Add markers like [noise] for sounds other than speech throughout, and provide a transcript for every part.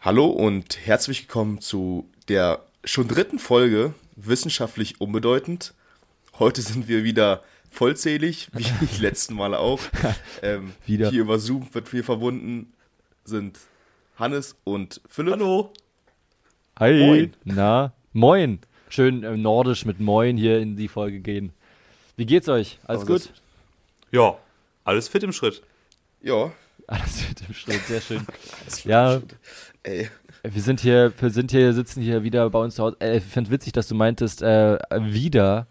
Hallo und herzlich willkommen zu der schon dritten Folge Wissenschaftlich Unbedeutend. Heute sind wir wieder vollzählig, [laughs] wie die letzten Male auch. [laughs] Ähm, Wieder. Hier über Zoom wird wir verbunden sind Hannes und Philipp. Hallo. Hi. Moin. Na, moin. Schön äh, nordisch mit Moin hier in die Folge gehen. Wie geht's euch? Alles Aber gut? Ja, alles fit im Schritt. Ja. Alles mit dem Schritt, sehr schön. [laughs] ja, Ey, wir sind hier, wir sind hier, sitzen hier wieder bei uns zu Hause. Äh, ich finde witzig, dass du meintest, äh, wieder,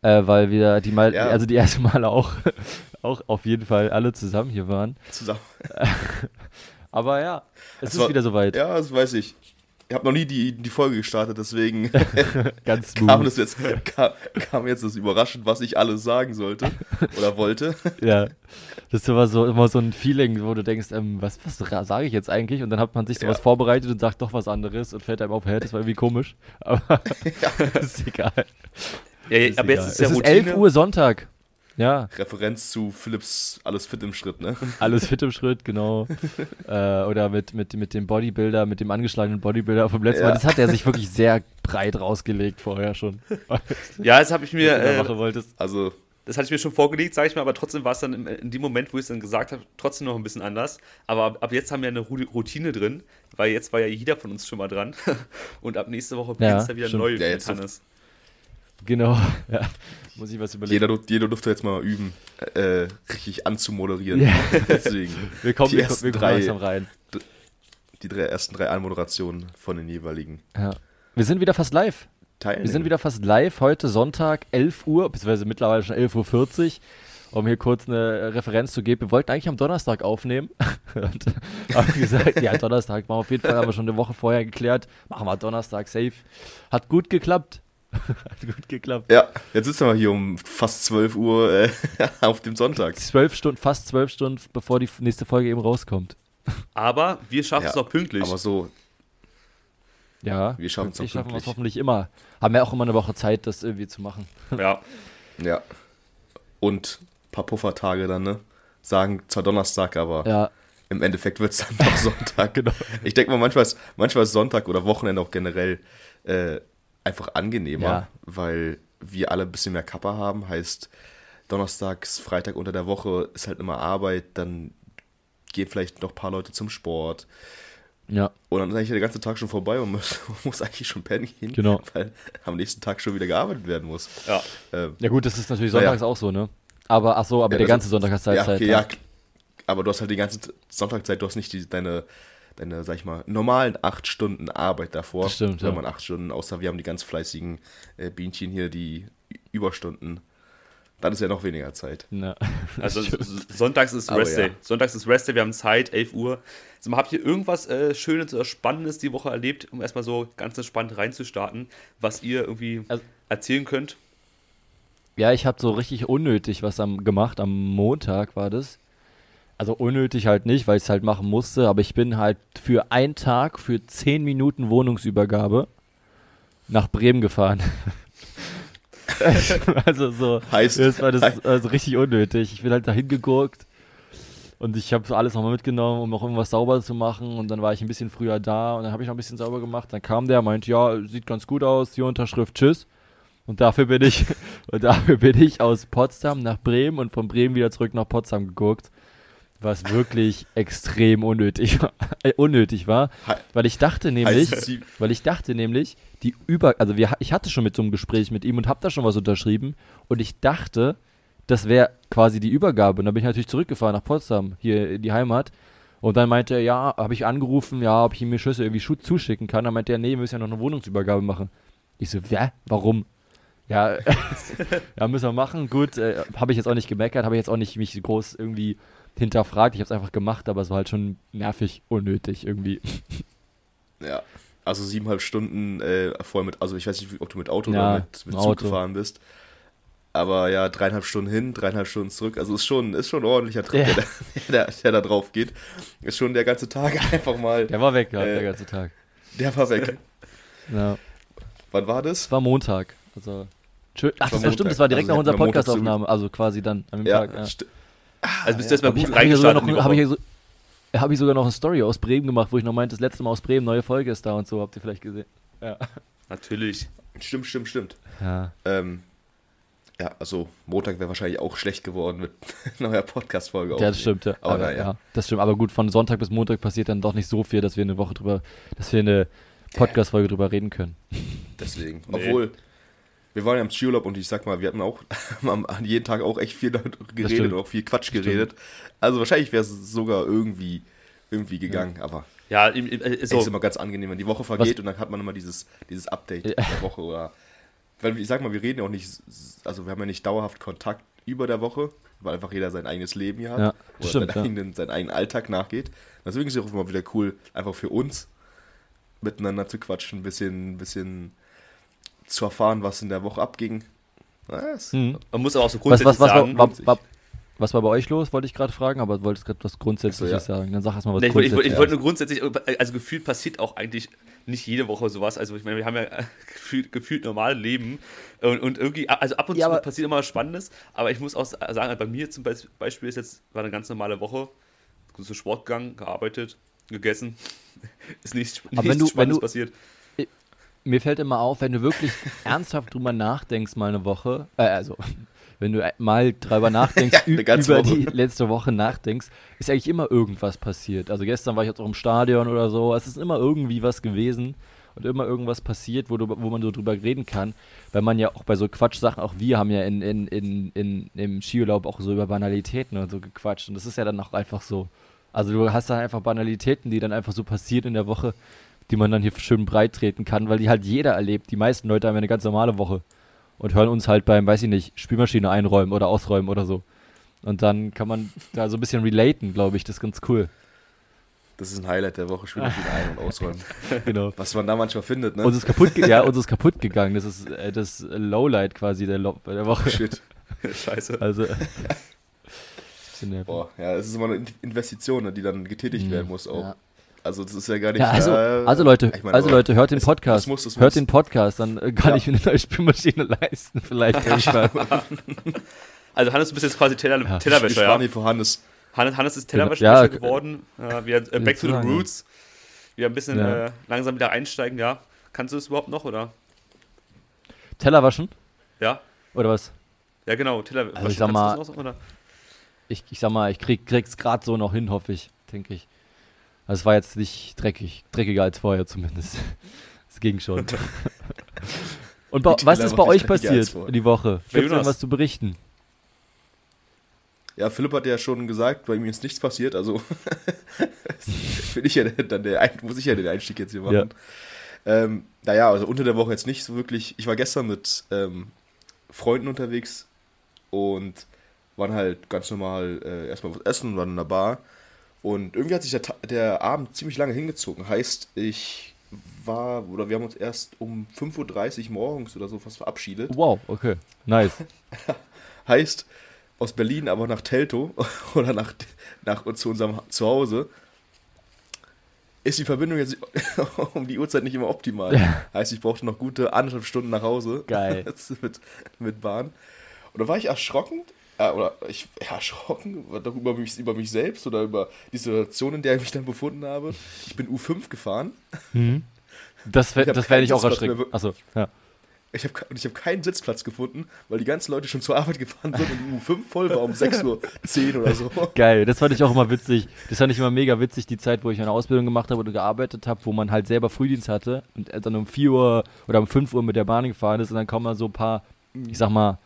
äh, weil wir die mal, Ja. also die erste Male auch, [laughs] auch auf jeden Fall alle zusammen hier waren. zusammen. [laughs] Aber ja, es Es ist war- wieder soweit. Ja, das weiß ich. Ich habe noch nie die, die Folge gestartet, deswegen [laughs] Ganz [laughs] kam, das jetzt, kam, kam jetzt das überraschend, was ich alles sagen sollte oder wollte. [laughs] Ja, das ist immer so, immer so ein Feeling, wo du denkst, ähm, was, was sage ich jetzt eigentlich? Und dann hat man sich sowas Ja. vorbereitet und sagt doch was anderes und fällt einem auf, hä, das war irgendwie komisch. Aber ist egal. Ja, Ist aber egal. jetzt ist ja es ist Routine. 11 Uhr Sonntag. Ja, Referenz zu Philips Alles fit im Schritt, ne? [laughs] alles fit im Schritt, genau. [laughs] äh, oder mit, mit, mit dem Bodybuilder, mit dem angeschlagenen Bodybuilder vom letzten Ja. Mal. Das hat er sich wirklich sehr breit rausgelegt vorher schon. Was [laughs] Ja, das habe ich mir, du da äh, machen wolltest. Also, das hatte ich mir schon vorgelegt, sage ich mal, aber trotzdem war es dann in dem Moment, wo ich es dann gesagt habe, trotzdem noch ein bisschen anders. Aber ab, ab jetzt haben wir eine Routine drin, weil jetzt war ja jeder von uns schon mal dran. Und ab nächste Woche Ja, beginnt es dann wieder stimmt. neu Ja, jetzt- Hannes. Genau, [laughs] ja. Muss ich was überlegen. jeder, jeder durfte jetzt mal üben, äh, richtig anzumoderieren. Ja. [laughs] Deswegen, [laughs] wir kommen, die wir, kommen- ersten wir kommen drei- langsam rein. die drei, ersten drei Anmoderationen von den jeweiligen Ja. Wir sind wieder fast live. Teilen. Wir sind wieder fast live heute Sonntag, 11 Uhr, beziehungsweise mittlerweile schon 11.40 Uhr, um hier kurz eine Referenz zu geben. Wir wollten eigentlich am Donnerstag aufnehmen und haben gesagt, ja, Donnerstag machen wir auf jeden Fall, haben wir schon eine Woche vorher geklärt, machen wir Donnerstag safe. Hat gut geklappt. [laughs] Hat gut geklappt. Ja, jetzt sitzen wir hier um fast 12 Uhr äh, [laughs] auf dem Sonntag. Zwölf Stunden, fast zwölf Stunden, bevor die nächste Folge eben rauskommt. [laughs] Aber wir schaffen Ja, es auch pünktlich. Aber so, Ja, Wir schaffen es auch pünktlich schaffen wir es pünktlich. hoffentlich immer. Haben wir auch immer eine Woche Zeit, das irgendwie zu machen. ja. ja. Und ein paar Puffertage dann, ne? Sagen zwar Donnerstag, aber Ja, im Endeffekt wird es dann doch Sonntag. genau. Ich denke mal, manchmal ist, manchmal ist Sonntag oder Wochenende auch generell äh, einfach angenehmer, Ja. weil wir alle ein bisschen mehr Kappa haben. Heißt, Donnerstags, Freitag unter der Woche ist halt immer Arbeit, dann gehen vielleicht noch ein paar Leute zum Sport. Ja, Und dann ist eigentlich der ganze Tag schon vorbei und [laughs] muss, muss eigentlich schon pennen gehen, Genau. weil am nächsten Tag schon wieder gearbeitet werden muss. ja. Ähm, ja gut, das ist natürlich sonntags auch so, ne? Aber, ach so, aber Ja, der ganze Sonntag hast du halt ja, Zeit. okay, ja. ja, aber du hast halt die ganze Sonntagzeit, du hast nicht die, deine, deine, sag ich mal, normalen acht Stunden Arbeit davor. Das stimmt, Wenn ja. man acht Stunden, außer wir haben die ganz fleißigen äh, Bienchen hier, die Überstunden. Dann ist ja noch weniger Zeit. Ja. [laughs] Also sonntags ist Aber Rest ja. Day. Sonntags ist Rest Day, wir haben Zeit, 11 Uhr. Also, habt ihr irgendwas äh, Schönes oder Spannendes die Woche erlebt, um erstmal so ganz entspannt reinzustarten, was ihr irgendwie Also- erzählen könnt? Ja, ich habe so richtig unnötig was am, gemacht. Am Montag war das. Also unnötig halt nicht, weil ich es halt machen musste. Aber ich bin halt für einen Tag, für 10 Minuten Wohnungsübergabe nach Bremen gefahren. [laughs] also so. Heißt- Das war das also richtig unnötig. Ich bin halt dahin gegurkt. Und ich habe alles nochmal mitgenommen, um noch irgendwas sauber zu machen. Und dann war ich ein bisschen früher da und dann habe ich noch ein bisschen sauber gemacht. Dann kam der, meint, ja, sieht ganz gut aus, die Unterschrift, tschüss. Und dafür bin ich, [laughs] und dafür bin ich aus Potsdam nach Bremen und von Bremen wieder zurück nach Potsdam geguckt. Was wirklich extrem unnötig war, äh, unnötig war. Weil ich dachte nämlich, weil ich dachte nämlich, die über, also wir, ich hatte schon mit so einem Gespräch mit ihm und habe da schon was unterschrieben und ich dachte, das wäre quasi die Übergabe. Und dann bin ich natürlich zurückgefahren nach Potsdam, hier in die Heimat. Und dann meinte er, ja, habe ich angerufen, ja, ob ich ihm mir Schüsse irgendwie zuschicken kann. Dann meinte er, nee, wir müssen ja noch eine Wohnungsübergabe machen. Ich so, wer? Warum? Ja, [laughs] ja, müssen wir machen. Gut, äh, habe ich jetzt auch nicht gemeckert, habe ich jetzt auch nicht mich groß irgendwie hinterfragt. Ich habe es einfach gemacht, aber es war halt schon nervig, unnötig irgendwie. [laughs] ja, also siebeneinhalb Stunden äh, vorher mit, also ich weiß nicht, ob du mit Auto Ja, oder mit, mit Zug Auto. gefahren bist. Aber ja, dreieinhalb Stunden hin, dreieinhalb Stunden zurück. Also ist schon, ist schon ein ordentlicher Trip, Ja. der, da- [laughs] der, der da drauf geht. Ist schon der ganze Tag [laughs] einfach mal. Der war weg, ja, Äh, der ganze Tag. Der war weg. Ja. Wann war das? war Montag. Also, schön. Ach, das war stimmt, das war direkt Also nach unserer Podcastaufnahme. Also quasi dann an dem Ja, Tag. Ja. st- Also bist du erstmal gut ja reingestartet. hab ich ja habe ich sogar noch eine Story aus Bremen gemacht, wo ich noch meinte, das letzte Mal aus Bremen, neue Folge ist da und so, habt ihr vielleicht gesehen. Ja. Natürlich. Stimmt, stimmt, stimmt. Ja. Ähm, ja, also Montag wäre wahrscheinlich auch schlecht geworden mit [laughs] neuer Podcast-Folge. Ja, das stimmt, ja. Aber Aber, naja. ja. Das stimmt, aber gut, von Sonntag bis Montag passiert dann doch nicht so viel, dass wir eine Woche drüber, dass wir eine Podcast-Folge drüber reden können. Deswegen. Nee. Wir waren ja im Skiurlaub und ich sag mal, wir hatten auch [laughs] an jeden Tag auch echt viel darüber geredet auch viel Quatsch geredet. Also wahrscheinlich wäre es sogar irgendwie, irgendwie gegangen, aber Ja, im, im, äh, ist immer ganz angenehm, wenn die Woche vergeht und dann hat man immer dieses, dieses Update Ja. der Woche oder weil ich sag mal, wir reden ja auch nicht, also wir haben ja nicht dauerhaft Kontakt über der Woche, weil einfach jeder sein eigenes Leben hier hat Ja, oder stimmt, seinen, ja. eigenen, seinen eigenen Alltag nachgeht. Deswegen ist es auch immer wieder cool, einfach für uns miteinander zu quatschen, ein bisschen, ein bisschen zu erfahren, was in der Woche abging. Was? Mhm. man muss aber auch so Was, grundsätzlich was, was, sagen. war, war, war, was war bei euch los, wollte ich gerade fragen, aber du wolltest gerade was Grundsätzliches Ach so, ja. sagen. Dann sag erst mal was Nee, ich wollte ich, wollte- ich wollte Grundsätzliches. nur grundsätzlich, also gefühlt passiert auch eigentlich nicht jede Woche sowas. Also ich meine, wir haben ja [laughs] gefühlt, gefühlt normal Leben und, und irgendwie, also ab und Ja, zu aber- passiert immer was Spannendes, aber ich muss auch sagen, bei mir zum Beis- Beispiel ist jetzt, war eine ganz normale Woche, zu Sport gegangen, gearbeitet, gegessen, [laughs] ist nichts, Aber nichts wenn du- wenn Spannendes du- passiert. Mir fällt immer auf, wenn du wirklich [laughs] ernsthaft drüber nachdenkst, mal eine Woche, äh, also, [laughs] wenn du mal drüber nachdenkst, [laughs] Ja, über Woche. die letzte Woche nachdenkst, ist eigentlich immer irgendwas passiert. Also gestern war ich jetzt auch im Stadion oder so, es ist immer irgendwie was gewesen und immer irgendwas passiert, wo, du, wo man so drüber reden kann, weil man ja auch bei so Quatschsachen, auch wir haben ja in, in, in, in, im Skiurlaub auch so über Banalitäten und so gequatscht und das ist ja dann auch einfach so. Also du hast dann einfach Banalitäten, die dann einfach so passiert in der Woche, die man dann hier schön breit treten kann, weil die halt jeder erlebt. Die meisten Leute haben ja eine ganz normale Woche und hören uns halt beim, weiß ich nicht, Spülmaschine einräumen oder ausräumen oder so. Und dann kann man da so ein bisschen relaten, glaube ich. Das ist ganz cool. Das ist ein Highlight der Woche, Spülmaschine [laughs] ein- und ausräumen. Genau. Was man da manchmal findet, ne? Uns ist kaputt, ge ja, uns ist kaputt gegangen. Das ist äh, das Lowlight quasi der, Lo der Woche. Shit. [laughs] Scheiße. Also. [laughs] nervig. Boah, ja, es ist immer eine In- Investition, ne, die dann getätigt Mhm, werden muss auch. ja. Also das ist ja gar nicht. Ja, also, äh, also Leute, ich meine, also Leute, hört den es- Podcast. es muss, es hört muss. den Podcast, dann äh, kann Ja. ich mir eine neue Spülmaschine [laughs] leisten, vielleicht. [laughs] Also Hannes, du bist jetzt quasi Teller, Ja. Tellerwäscher, ja? hier für Hannes. Hannes, Hannes ist Tellerwäscher Ja, geworden. Äh, wir, äh, back to the roots. Wir ein bisschen Ja. äh, langsam wieder einsteigen, ja. Kannst du das überhaupt noch, oder? Teller waschen? Ja? Oder was? Ja, genau, Teller. Also ich sag mal- noch? Ich, ich sag mal, ich krieg, krieg's gerade so noch hin, hoffe ich, denke ich. Also es war jetzt nicht dreckig, dreckiger als vorher zumindest. [laughs] Es ging schon. [laughs] Und bei, was ist bei euch passiert vorher. die Woche? Gibt es irgendwas zu berichten? Ja, Philipp hat ja schon gesagt, bei ihm ist nichts passiert, also [laughs] bin ich ja dann der muss ich ja den Einstieg jetzt hier machen. Ja. Ähm, naja, also unter der Woche jetzt nicht so wirklich. Ich war gestern mit ähm, Freunden unterwegs und waren halt ganz normal äh, erstmal was essen und waren in der Bar. Und irgendwie hat sich der, der Abend ziemlich lange hingezogen. Heißt, ich war, oder wir haben uns erst um 5.30 Uhr morgens oder so fast verabschiedet. Wow, okay. Nice. [laughs] Heißt, aus Berlin aber nach Teltow [laughs] oder nach, nach zu unserem Zuhause ist die Verbindung jetzt [laughs] um die Uhrzeit nicht immer optimal. Ja. Heißt, ich brauchte noch gute anderthalb Stunden nach Hause. Geil. mit, mit Bahn. Und da war ich erschrocken, äh, oder ich ja, erschrocken [laughs] darüber mich, über mich selbst oder über die Situation, in der ich mich dann befunden habe. Ich bin U5 gefahren. Das, wär, das werde ich auch erschrecken. Achso, ja. Ich habe und ich hab keinen Sitzplatz gefunden, weil die ganzen Leute schon zur Arbeit gefahren sind und die U5 voll war um 6.10 Uhr oder so. [laughs] Geil, das fand ich auch immer witzig. Das fand ich immer mega witzig, die Zeit, wo ich meine Ausbildung gemacht habe oder gearbeitet habe, wo man halt selber Frühdienst hatte und dann um 4 Uhr oder um 5 Uhr mit der Bahn gefahren ist und dann kommen mal so ein paar, ich sag mal,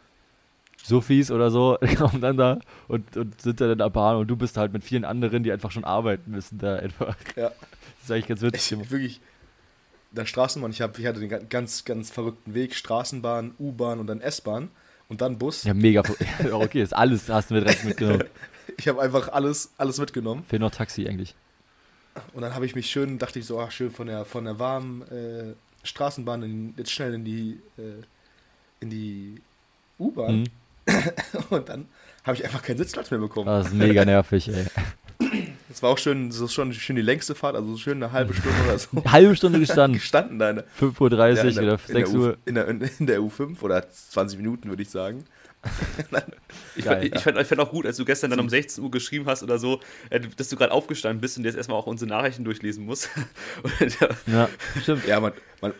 Sophies oder so, [laughs] kommen dann da und, und sind dann in der Bahn und du bist halt mit vielen anderen, die einfach schon arbeiten müssen da einfach. Ja. [laughs] Das ist eigentlich ganz witzig. Ich, wirklich, der Straßenbahn, ich, hab, ich hatte den ga- ganz, ganz verrückten Weg, Straßenbahn, U-Bahn und dann S-Bahn und dann Bus. Ja, mega. [laughs] Okay, ist alles hast du mir direkt mitgenommen. Ich habe einfach alles, alles mitgenommen Fehlt noch Taxi eigentlich. und dann habe ich mich schön, dachte ich so, ach schön, von der, von der warmen äh, Straßenbahn in, jetzt schnell in die, äh, in die U-Bahn Mhm. [laughs] und dann habe ich einfach keinen Sitzplatz mehr bekommen. Das ist mega nervig, ey. [laughs] Das war auch schön, das ist schon schön die längste Fahrt, also so schön eine halbe Stunde oder so. Eine halbe Stunde gestanden. [laughs] Gestanden da in der, 5.30 Uhr Ja, der- oder in der 6 U- Uhr. In der, in, der U5 oder 20 Minuten, würde ich sagen. Ich, Geil, fand, ich, fand, ich fand auch gut, als du gestern dann um 16 Uhr geschrieben hast oder so, äh, dass du gerade aufgestanden bist und jetzt erstmal auch unsere Nachrichten durchlesen musst. Ja, stimmt. Ja, man, man,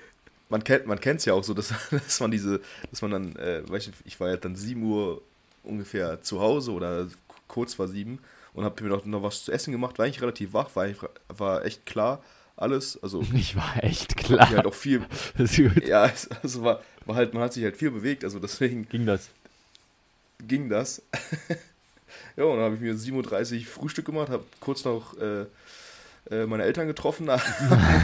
man kennt man kennt's ja auch so, dass, [laughs] dass man diese, dass man dann, äh, ich, ich war ja dann 7 Uhr ungefähr zu Hause oder kurz vor 7 und habe mir noch, noch was zu essen gemacht, war eigentlich relativ wach, war, war echt klar alles, also [laughs] Ich war echt hab ich klar. halt auch viel, [laughs] ja, also war, war halt, man hat sich halt viel bewegt, also deswegen Ging das? ging das. ja, und dann habe ich mir 7.30 Uhr Frühstück gemacht, habe kurz noch äh, äh, meine Eltern getroffen [laughs] am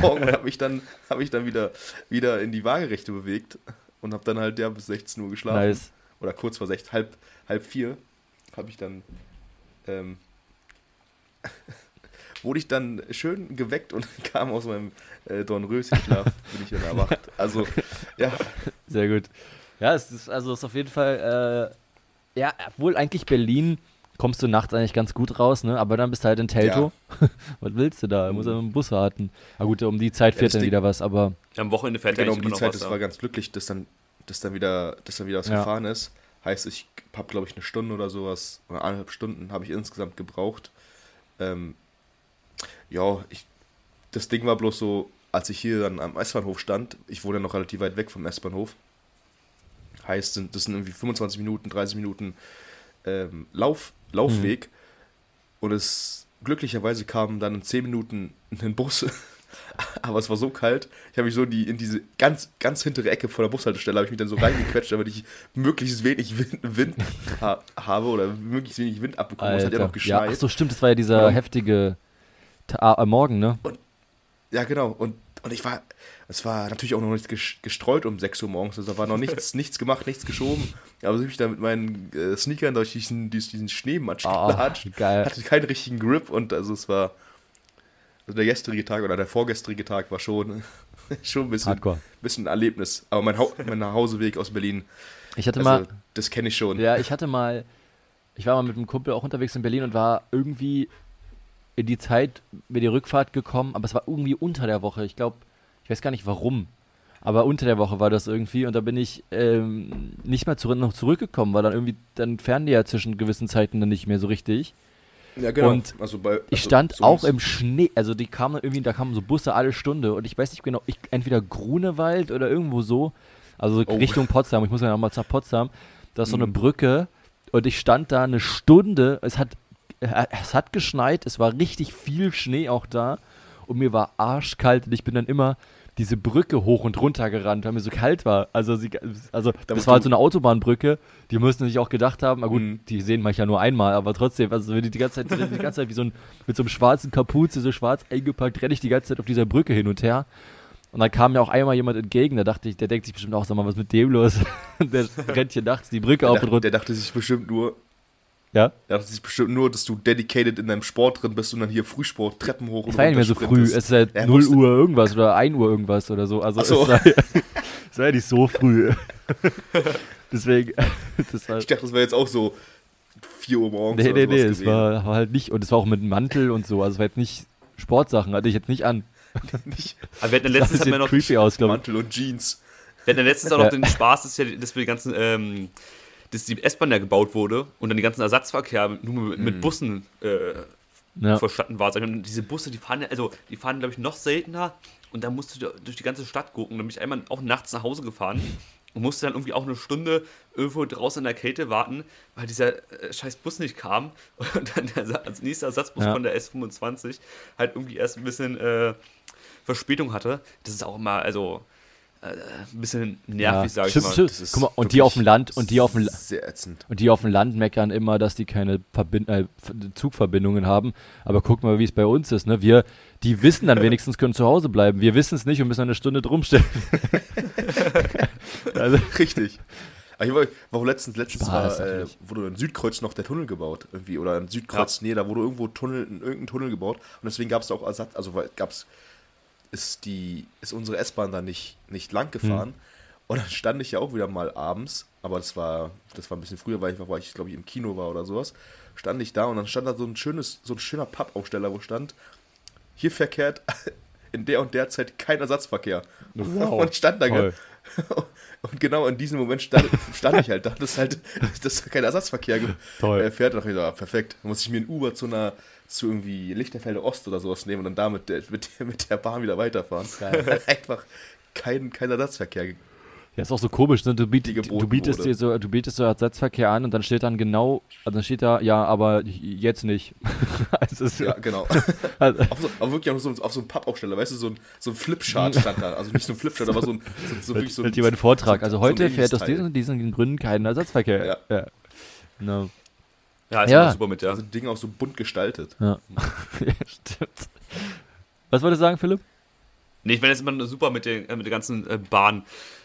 Morgen und habe mich dann, hab mich dann wieder, wieder in die Waagerechte bewegt und habe dann halt ja bis 16 Uhr geschlafen. Nice. Oder kurz vor 16, halb, halb vier habe ich dann, ähm, [laughs] wurde ich dann schön geweckt und [laughs] kam aus meinem äh, Dornröschenschlaf, bin ich dann erwacht. Also, ja, Sehr gut. Ja, es ist also es ist auf jeden Fall, äh, ja, obwohl eigentlich Berlin kommst du nachts eigentlich ganz gut raus, ne? Aber dann bist du halt in Telto. [laughs] was willst du da? Du musst ja mit dem Bus warten. Na gut, um die Zeit Ja, fährt das dann wieder was, aber am Wochenende fährt genau ja um eigentlich die Zeit, was. das ja. war ganz glücklich, dass dann, dass dann wieder, dass dann wieder was Ja. gefahren ist. Heißt, ich habe, glaube ich, eine Stunde oder sowas, oder eineinhalb Stunden habe ich insgesamt gebraucht. Ähm, ja, ich, das Ding war bloß so, als ich hier dann am S-Bahnhof stand, ich wohne ja noch relativ weit weg vom S-Bahnhof. Heißt, sind, das sind irgendwie 25 Minuten, 30 Minuten ähm, Lauf, Laufweg. Und es glücklicherweise kam dann in 10 Minuten ein Bus. [laughs] Aber es war so kalt, ich habe mich so in, die, in diese ganz, ganz hintere Ecke vor der Bushaltestelle, habe ich mich dann so reingequetscht, damit ich möglichst wenig Wind, Wind [laughs] ha habe oder möglichst wenig Wind abbekomme. Es hat ja noch ja, geschneit. ach so stimmt, das war ja dieser Ja. heftige Ta äh, Morgen, ne? Ja, genau. Und, und ich war, es war natürlich auch noch nicht ges- gestreut um 6 Uhr morgens. Also da war noch nichts, [laughs] nichts gemacht, nichts geschoben. Aber so bin ich da mit meinen äh, Sneakern durch diesen, durch diesen Schneematsch Ah, gelatscht. geil. Hatte keinen richtigen Grip und also es war. Also der gestrige Tag oder der vorgestrige Tag war schon, [laughs] schon ein bisschen, Hardcore. bisschen ein Erlebnis. Aber mein, Hau mein Nachhauseweg aus Berlin, Ich hatte also, mal das kenne ich schon. Ja, ich hatte mal, ich war mal mit einem Kumpel auch unterwegs in Berlin und war irgendwie in die Zeit mit der Rückfahrt gekommen, aber es war irgendwie unter der Woche. Ich glaube, ich weiß gar nicht warum, aber unter der Woche war das irgendwie und da bin ich ähm, nicht mal zurück, noch zurückgekommen, weil dann irgendwie, dann fähren die ja zwischen gewissen Zeiten dann nicht mehr so richtig. Ja, genau. Und also bei, Ich also stand so auch im Schnee, also die kamen irgendwie, da kamen so Busse alle Stunde und ich weiß nicht genau, ich, entweder Grunewald oder irgendwo so, also Oh. Richtung Potsdam, ich muss ja nochmal nach Potsdam, da ist so eine Mhm. Brücke und ich stand da eine Stunde, es hat, es hat geschneit, es war richtig viel Schnee auch da und mir war arschkalt und ich bin dann immer diese Brücke hoch und runter gerannt, weil mir so kalt war. Also, sie, also das musst war halt so eine Autobahnbrücke. Die müssen sich auch gedacht haben, na gut, Mhm. die sehen mich ja nur einmal, aber trotzdem, also wenn die die ganze Zeit, die ganze Zeit wie so ein, mit so einem schwarzen Kapuze, so schwarz eingepackt, renne ich die ganze Zeit auf dieser Brücke hin und her. Und dann kam mir auch einmal jemand entgegen, da dachte ich, der denkt sich bestimmt auch, sag mal, was mit dem los? [laughs] der rennt hier nachts die Brücke der, auf dachte, und runter. der dachte sich bestimmt nur, Ja? der dachte sich bestimmt nur, dass du dedicated in deinem Sport drin bist und dann hier Frühsport, Treppen hoch und Es war ja nicht mehr so runter früh, es ist ja Er 0 musste- Uhr irgendwas oder 1 Uhr irgendwas oder so. Also Ach so. es, war, [laughs] es war ja nicht so früh. [laughs] Deswegen, [laughs] das war. Ich dachte, das wäre jetzt auch so 4 Uhr morgens Nee, nee, nee, sowas es gewesen. war, war halt nicht, und es war auch mit Mantel und so, also es war jetzt nicht Sportsachen, hatte ich jetzt nicht an. Nicht Aber wir hatten Das letztens wir noch, creepy aus, glaube ich. Mantel und Jeans. wir hatten letztens auch noch Ja. den Spaß, dass, ja, dass wir die ganzen, ähm, dass die S-Bahn ja gebaut wurde und dann die ganzen Ersatzverkehr nur mit, mit Bussen äh, Ja. verstanden war. Und diese Busse, die fahren ja, also die fahren, glaube ich, noch seltener und da musst du durch die ganze Stadt gucken. Da bin ich einmal auch nachts nach Hause gefahren und musste dann irgendwie auch eine Stunde irgendwo draußen in der Kälte warten, weil dieser äh, scheiß Bus nicht kam. [laughs] Und dann der als nächster Ersatzbus Ja. von der S25 halt irgendwie erst ein bisschen äh, Verspätung hatte. Das ist auch immer, also ein bisschen nervig, sage ich mal. Das ist Guck mal, und die auf dem Land, und die auf dem, Sehr ätzend. und die auf dem Land meckern immer, dass die keine Verbin äh, Zugverbindungen haben. Aber guck mal, wie es bei uns ist, ne? Wir, die wissen dann wenigstens, können zu Hause bleiben. Wir wissen es nicht und müssen eine Stunde drumstellen. [laughs] also, Richtig. Ich war, war letztens, letztens Spaß, war, äh, wurde in Südkreuz noch der Tunnel gebaut. Irgendwie. Oder in Südkreuz, nee, da wurde irgendwo Tunnel, irgendein Tunnel gebaut. Und deswegen gab es auch Ersatz, also weil gab's, ist die, ist unsere S-Bahn da nicht, nicht lang gefahren. Und dann stand ich ja auch wieder mal abends, aber das war, das war ein bisschen früher, weil ich, weil ich glaube ich, im Kino war oder sowas. Stand ich da und dann stand da so ein schönes, so ein schöner Pappaufsteller, wo stand, hier verkehrt [laughs] in der und der Zeit kein Ersatzverkehr. Wow. [laughs] Und stand da, Toll. [laughs] Und genau in diesem Moment stand, stand ich halt da, dass halt dass kein Ersatzverkehr Toll. äh, fährt. Und dachte ich, ja, perfekt. Dann muss ich mir ein Uber zu einer zu irgendwie Lichterfelde Ost oder sowas nehmen und dann da mit der, mit der, mit der Bahn wieder weiterfahren. Geil. [laughs] Einfach kein, kein Ersatzverkehr. Ja, ist auch so komisch, ne? Du, biet, du bietest wurde. dir so, du bietest so Ersatzverkehr an und dann steht dann genau, also dann steht da, ja, aber jetzt nicht. [laughs] also, es ist, Ja, genau. [laughs] also, auf so, aber wirklich auf so, auf so einem Pappaufsteller, weißt du, so ein, so ein Flipchart stand da. Also nicht so ein Flipchart, aber so ein, so, so wirklich so ein. halt jemand einen Vortrag. Also heute fährt aus diesen und diesen Gründen kein Ersatzverkehr. Ja. ja. No. Ja, ist Ja. ja. super mit, ja. Also Ding auch so bunt gestaltet. Ja. ja, [laughs] stimmt. Was wolltest du sagen, Philipp? Nee, ich meine, das ist immer super mit, den, äh, mit der ganzen äh, Bahn.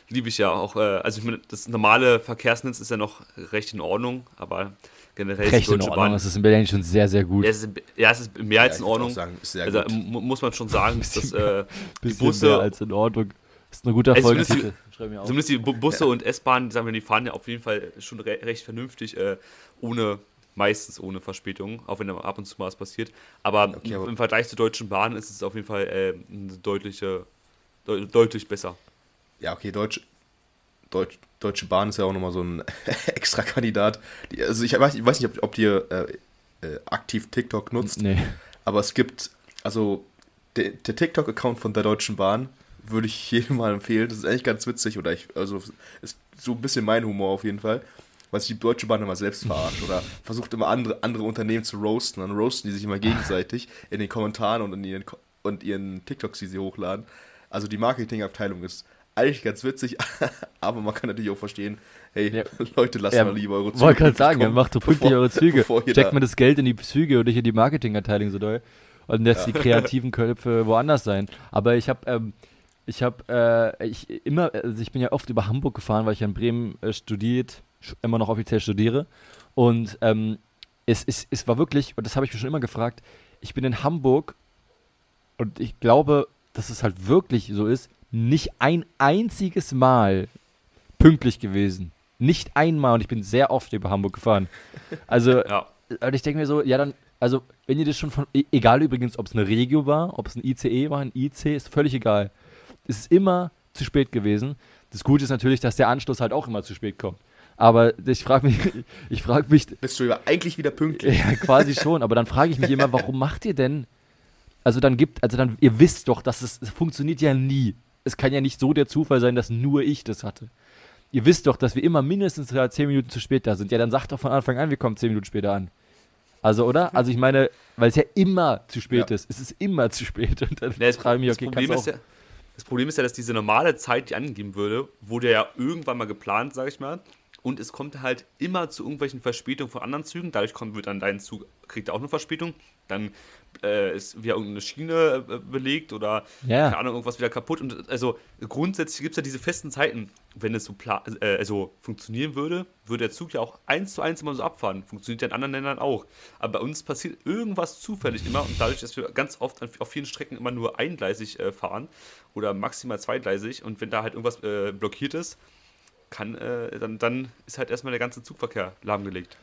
Liebe ich ja auch. Äh, also, ich meine, das normale Verkehrsnetz ist ja noch recht in Ordnung, aber generell ist Recht die in Deutsche Ordnung. Bahn. Das ist in Berlin schon sehr, sehr gut. Ja, es ist, ja, es ist mehr als Ja, in Ordnung. Sagen, ist sehr Also gut. mu- muss man schon sagen, dass äh, die Bisschen Busse, mehr als in Ordnung. ist ein guter Also Folge. zumindest zumindest die Bu- Busse und S-Bahnen, sagen wir, die fahren ja auf jeden Fall schon re recht vernünftig, äh, ohne meistens ohne Verspätung, auch wenn da ab und zu mal was passiert. Aber, Okay, aber- im Vergleich zur Deutschen Bahn ist es auf jeden Fall äh, eine deutliche, deut deutlich besser. Ja, okay, Deutsche, Deutsch, Deutsche Bahn ist ja auch nochmal so ein [laughs] extra Kandidat. Die, also ich weiß, ich weiß nicht, ob, ob ihr äh, äh, aktiv TikTok nutzt, Nee. aber es gibt, also der, der TikTok-Account von der Deutschen Bahn würde ich [laughs] jedem mal empfehlen. Das ist eigentlich ganz witzig oder ich, also ist so ein bisschen mein Humor auf jeden Fall. Weil sich die Deutsche Bahn immer selbst verarscht oder versucht immer andere, andere Unternehmen zu roasten. Dann roasten die sich immer gegenseitig in den Kommentaren und in ihren, und ihren TikToks, die sie hochladen. Also die Marketingabteilung ist eigentlich ganz witzig, [laughs] aber man kann natürlich auch verstehen, hey, Ja. Leute, lasst Ja, mal lieber eure Wollte gerade sagen, kommen, macht doch pünktlich eure Züge. Steckt da- mir das Geld in die Züge und nicht in die Marketingabteilung so doll. Und lässt die kreativen Köpfe woanders sein. Aber ich habe, ähm, ich habe, äh, ich immer, also ich bin ja oft über Hamburg gefahren, weil ich in Bremen äh, studiert, immer noch offiziell studiere. Und ähm, es, es, es war wirklich, und das habe ich mir schon immer gefragt, ich bin in Hamburg und ich glaube, dass es halt wirklich so ist, nicht ein einziges Mal pünktlich gewesen. Nicht einmal und ich bin sehr oft über Hamburg gefahren. Also, [laughs] Ja. und ich denke mir so, ja dann, also wenn ihr das schon von, e- egal übrigens, ob es eine Regio war, ob es ein ICE war, ein IC, ist völlig egal. Es ist immer zu spät gewesen. Das Gute ist natürlich, dass der Anschluss halt auch immer zu spät kommt. Aber ich frage mich, ich frage mich, Bist du ja eigentlich wieder pünktlich? ja, quasi schon, aber dann frage ich mich immer, warum macht ihr denn? Also dann gibt, also dann, ihr wisst doch, dass es, es funktioniert ja nie. Es kann ja nicht so der Zufall sein, dass nur ich das hatte. Ihr wisst doch, dass wir immer mindestens ja, 10 Minuten zu spät da sind. Ja, dann sagt doch von Anfang an, wir kommen 10 Minuten später an. Also, oder? Also ich meine, weil es ja immer zu spät Ja. ist. Es ist immer zu spät. Und dann Ja, das, frage ich mich, okay, Problem kannst ist du auch, ja, das Problem ist ja, dass diese normale Zeit, die angegeben würde, wurde ja irgendwann mal geplant, sag ich mal. Und es kommt halt immer zu irgendwelchen Verspätungen von anderen Zügen. Dadurch kommt, wird dann dein Zug, kriegt auch eine Verspätung. Dann äh, ist wieder irgendeine Schiene äh, belegt oder Ja. keine Ahnung, irgendwas wieder kaputt. Und also grundsätzlich gibt es ja diese festen Zeiten. Wenn es so äh, also funktionieren würde, würde der Zug ja auch eins zu eins immer so abfahren. Funktioniert ja in anderen Ländern auch. Aber bei uns passiert irgendwas zufällig immer und dadurch, dass wir ganz oft an, auf vielen Strecken immer nur eingleisig äh, fahren oder maximal zweigleisig und wenn da halt irgendwas äh, blockiert ist, kann, äh, dann, dann ist halt erstmal der ganze Zugverkehr lahmgelegt.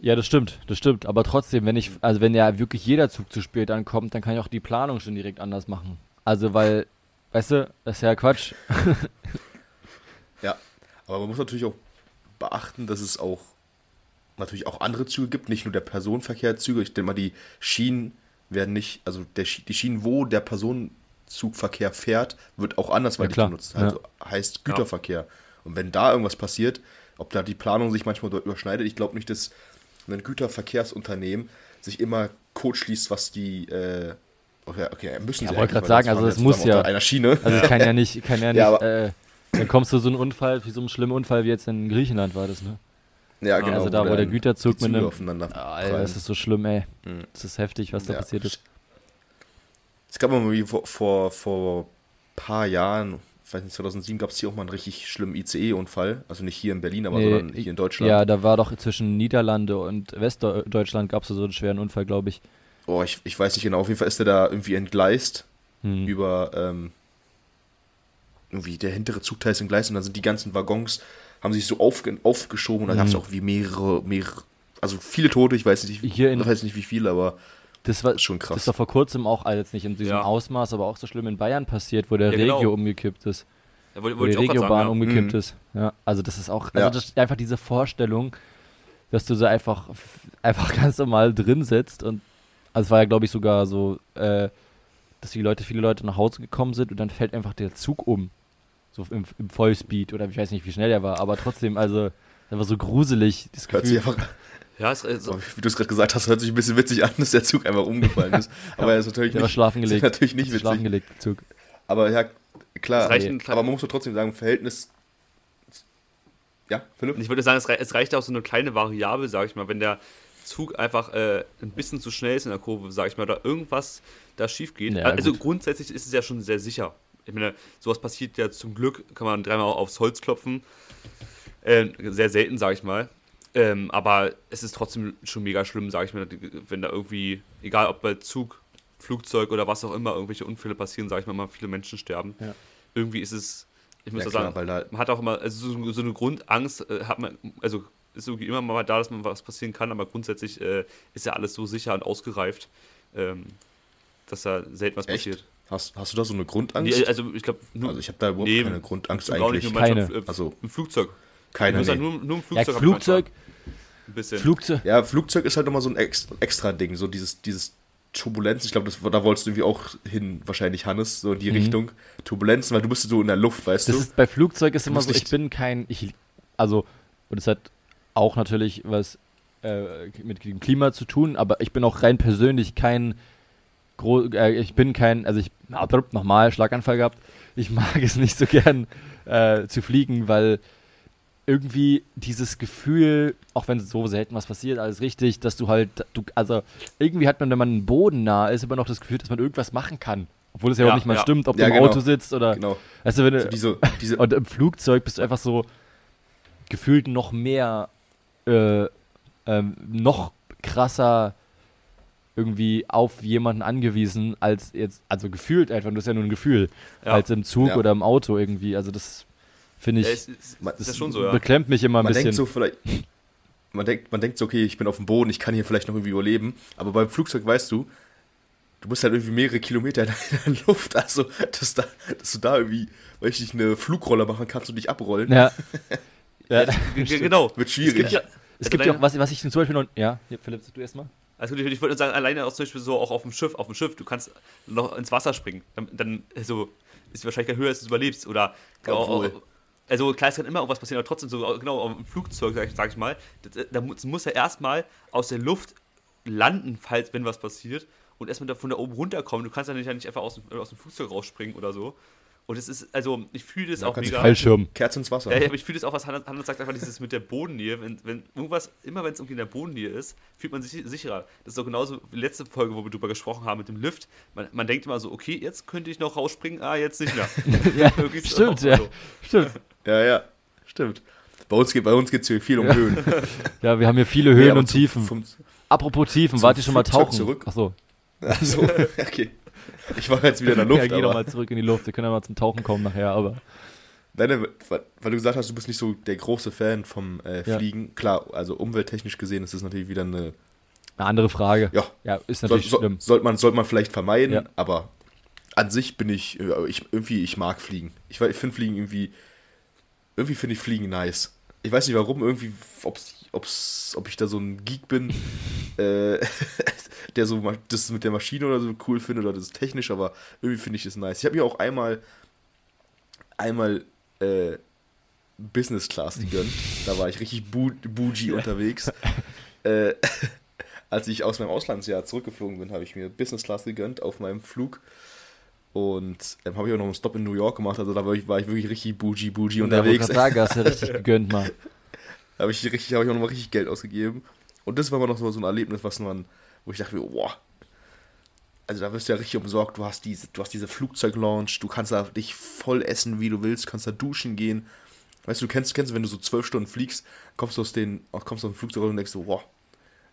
Ja, das stimmt, das stimmt. Aber trotzdem, wenn ich, also wenn ja wirklich jeder Zug zu spät ankommt, dann kann ich auch die Planung schon direkt anders machen. Also weil, weißt du, das ist ja Quatsch. [laughs] Ja, aber man muss natürlich auch beachten, dass es auch natürlich auch andere Züge gibt, nicht nur der Personenverkehrszüge. Ich denke mal, die Schienen werden nicht, also der, die Schienen, wo der Personenzugverkehr fährt, wird auch andersweitig klar, benutzt. Also heißt Güterverkehr. Und wenn da irgendwas passiert, ob da die Planung sich manchmal dort überschneidet, ich glaube nicht, dass ein Güterverkehrsunternehmen sich immer Code schließt, was die äh, okay, okay, müssen Ja, sie wollte eigentlich, grad sagen, also ja muss ja. einer Schiene. Also ich kann ja nicht, kann ja [laughs] nicht, Ja, aber- äh, dann kommst du so einen Unfall, wie so einen schlimmen Unfall wie jetzt in Griechenland war das, ne? Ja, genau. also da, wo der Güterzug mit einem- aufeinander Ah, Alter, das ist so schlimm, ey. Mhm. Das ist heftig, was da Ja. passiert ist. Es gab mal vor, vor, vor paar Jahren, ich weiß nicht, 2007 gab es hier auch mal einen richtig schlimmen ICE-Unfall. Also nicht hier in Berlin, aber Nee, sondern hier in Deutschland. Ja, da war doch zwischen Niederlande und Westdeutschland gab es so einen schweren Unfall, glaube ich. Oh, ich, ich weiß nicht genau. Auf jeden Fall ist der da irgendwie entgleist Hm. über ähm, irgendwie der hintere Zugteil ist entgleist und dann sind die ganzen Waggons, haben sich so aufge, aufgeschoben und da gab es auch wie mehrere, mehrere, also viele Tote, ich weiß nicht, Hier in- ich weiß nicht wie viele, aber Das war schon krass. Das ist doch vor kurzem auch, also jetzt nicht in diesem Ja. Ausmaß, aber auch so schlimm in Bayern passiert, wo der Ja, genau. Regio umgekippt ist. Ja, wollte, wo die Regiobahn umgekippt Mhm. ist. Ja, also das ist auch, also das ist einfach diese Vorstellung, dass du so einfach, einfach [laughs] ganz normal drin sitzt und, also es war ja glaube ich sogar so, äh, dass die Leute, viele Leute nach Hause gekommen sind und dann fällt einfach der Zug um. So im, im Vollspeed oder ich weiß nicht, wie schnell der war, aber trotzdem, also, das war so gruselig, das Hört sich Gefühl. einfach, Ja, es, es, wie du es gerade gesagt hast, hört sich ein bisschen witzig an, dass der Zug einfach umgefallen ist. [laughs] Aber er ist natürlich nicht, schlafen ist gelegt. natürlich nicht Ist schlafen witzig. gelegt, der Zug. Aber ja, klar. Aber man muss doch trotzdem sagen, Verhältnis. Ja, Philipp? ich würde sagen, es, rei es reicht auch so eine kleine Variable, sage ich mal, wenn der Zug einfach äh, ein bisschen zu schnell ist in der Kurve, sage ich mal, oder irgendwas da schief geht. Ja, also gut. grundsätzlich ist es ja schon sehr sicher. Ich meine, sowas passiert ja zum Glück, kann man dreimal aufs Holz klopfen. Äh, sehr selten, sage ich mal. Ähm, aber es ist trotzdem schon mega schlimm, sage ich mal, wenn da irgendwie, egal ob bei Zug, Flugzeug oder was auch immer, irgendwelche Unfälle passieren, sage ich mal, mal viele Menschen sterben. Ja. Irgendwie ist es, ich muss Ja, klar, sagen, weil da- man hat auch immer, also so, so eine Grundangst äh, hat man, also ist irgendwie immer mal da, dass man was passieren kann, aber grundsätzlich äh, ist ja alles so sicher und ausgereift, ähm, dass da selten was Echt? passiert. Hast, hast du da so eine Grundangst? Nee, also ich glaube, also ich habe da überhaupt nee, keine Grundangst auch nicht, eigentlich. nur manchmal Keine. im- Also im Flugzeug. Keine. Nur, Nee. nur, nur im Ja, Flugzeug. ich Flugzeug, Ein bisschen. Flugzeug, Ja, Flugzeug ist halt nochmal so ein extra, Ding, so dieses, dieses Turbulenz. Ich glaube, das- da wolltest du irgendwie auch hin, wahrscheinlich, Hannes, so in die Mhm. Richtung. Turbulenzen, weil du bist so in der Luft, weißt Das du? ist bei Flugzeug ist Du immer so, ich bin kein, ich, also, und es hat auch natürlich was äh, mit dem Klima zu tun, aber ich bin auch rein persönlich kein, gro äh, ich bin kein, also ich, nochmal, Schlaganfall gehabt, ich [laughs] mag es nicht so gern äh, zu fliegen, weil irgendwie dieses Gefühl, auch wenn so selten was passiert, alles richtig, dass du halt, du, also irgendwie hat man, wenn man Boden nah ist, immer noch das Gefühl, dass man irgendwas machen kann. Obwohl es ja, Ja, auch nicht mal ja. stimmt, ob Ja, du im genau. Auto sitzt oder. genau. Du, wenn du, So diese, diese, und im Flugzeug bist du einfach so gefühlt noch mehr, äh, ähm, noch krasser irgendwie auf jemanden angewiesen, als jetzt, also gefühlt einfach, du hast ja nur ein Gefühl, als im Zug oder im Auto irgendwie. Also das finde ich, Ja, es, es, Man- ist ja das- schon so, ja. beklemmt mich immer ein man bisschen. denkt so vielleicht, man denkt, man denkt so, okay, ich bin auf dem Boden, ich kann hier vielleicht noch irgendwie überleben. Aber beim Flugzeug weißt du, du bist halt irgendwie mehrere Kilometer in der [laughs] Luft, also dass, da, dass du da irgendwie, weiß ich nicht, eine Flugrolle machen kannst und dich abrollen. ja. [laughs] ja. Genau. Wird Es schwierig. gibt ja, Es gibt ja auch, was, was ich zum Beispiel noch, ja, hier, Philipp, du erstmal. Also ich, ich wollte sagen, alleine auch zum Beispiel so auch auf dem Schiff, auf dem Schiff, du kannst noch ins Wasser springen. Dann, dann also, ist die Wahrscheinlichkeit höher, dass du überlebst. Oder Obwohl. Also klar, es kann immer irgendwas passieren, aber trotzdem so, genau, auf dem Flugzeug, sag ich, sag ich mal, das, da muss, muss er erstmal aus der Luft landen, falls wenn was passiert, und erstmal da von da oben runterkommen. Du kannst ja nicht, ja nicht einfach aus dem, aus dem Flugzeug rausspringen oder so. Und es ist, also ich fühle das Ja, auch mega. Fallschirm. Kerz ins Wasser. Ja, ja, aber ich fühle das auch, was Hannah, Hannah sagt, einfach dieses mit der Bodennähe. Wenn, wenn irgendwas, immer wenn es irgendwie in der Bodennähe ist, fühlt man sich sicherer. Das ist doch genauso wie letzte Folge, wo wir drüber gesprochen haben mit dem Lift. Man, man denkt immer so, okay, jetzt könnte ich noch rausspringen, ah, jetzt nicht mehr. [laughs] Ja, stimmt, auch ja. so. Stimmt. Ja, ja, stimmt. Bei uns geht bei uns geht's hier viel um Höhen. [laughs] Ja, wir haben hier viele Höhen aber und zum- Tiefen. Vom, Apropos Tiefen, zum wart ihr schon mal tauchen? zurück. Achso. also, [laughs] okay. Ich war jetzt wieder in der [laughs] Luft, ja, geh aber doch mal zurück in die Luft. Wir können ja mal zum Tauchen kommen nachher, aber. Nein, weil weil du gesagt hast, du bist nicht so der große Fan vom äh, Ja. Fliegen. Klar, also umwelttechnisch gesehen ist das natürlich wieder eine. Eine andere Frage. Ja, Ja, ist natürlich soll, schlimm. sollte man, sollte man vielleicht vermeiden, Ja. aber an sich bin ich, äh, ich irgendwie, ich mag Fliegen. Ich, ich finde Fliegen irgendwie, irgendwie finde ich Fliegen nice. Ich weiß nicht warum, irgendwie, ob's, ob's, ob ich da so ein Geek bin, [laughs] äh, [laughs] der so das mit der Maschine oder so cool findet oder das ist technisch, aber irgendwie finde ich das nice. Ich habe mir auch einmal, einmal, äh, Business Class gegönnt. Da war ich richtig bu bougie unterwegs. [laughs] Äh, als ich aus meinem Auslandsjahr zurückgeflogen bin, habe ich mir Business Class gegönnt auf meinem Flug. Und ähm, habe ich auch noch einen Stop in New York gemacht. Also da war ich, war ich wirklich richtig bougie, bougie Ja, unterwegs. sagen, hast du richtig [laughs] gegönnt mal. Da habe ich, richtig- habe ich auch nochmal richtig Geld ausgegeben. Und das war immer noch so so ein Erlebnis, was man, wo ich dachte, boah, also da wirst du ja richtig umsorgt. Du hast diese, du hast diese Flugzeuglaunch, du kannst da dich voll essen, wie du willst, kannst da duschen gehen. Weißt du, du kennst, kennst wenn du so zwölf Stunden fliegst, kommst du aus den, kommst aus dem Flugzeug raus und denkst so, boah,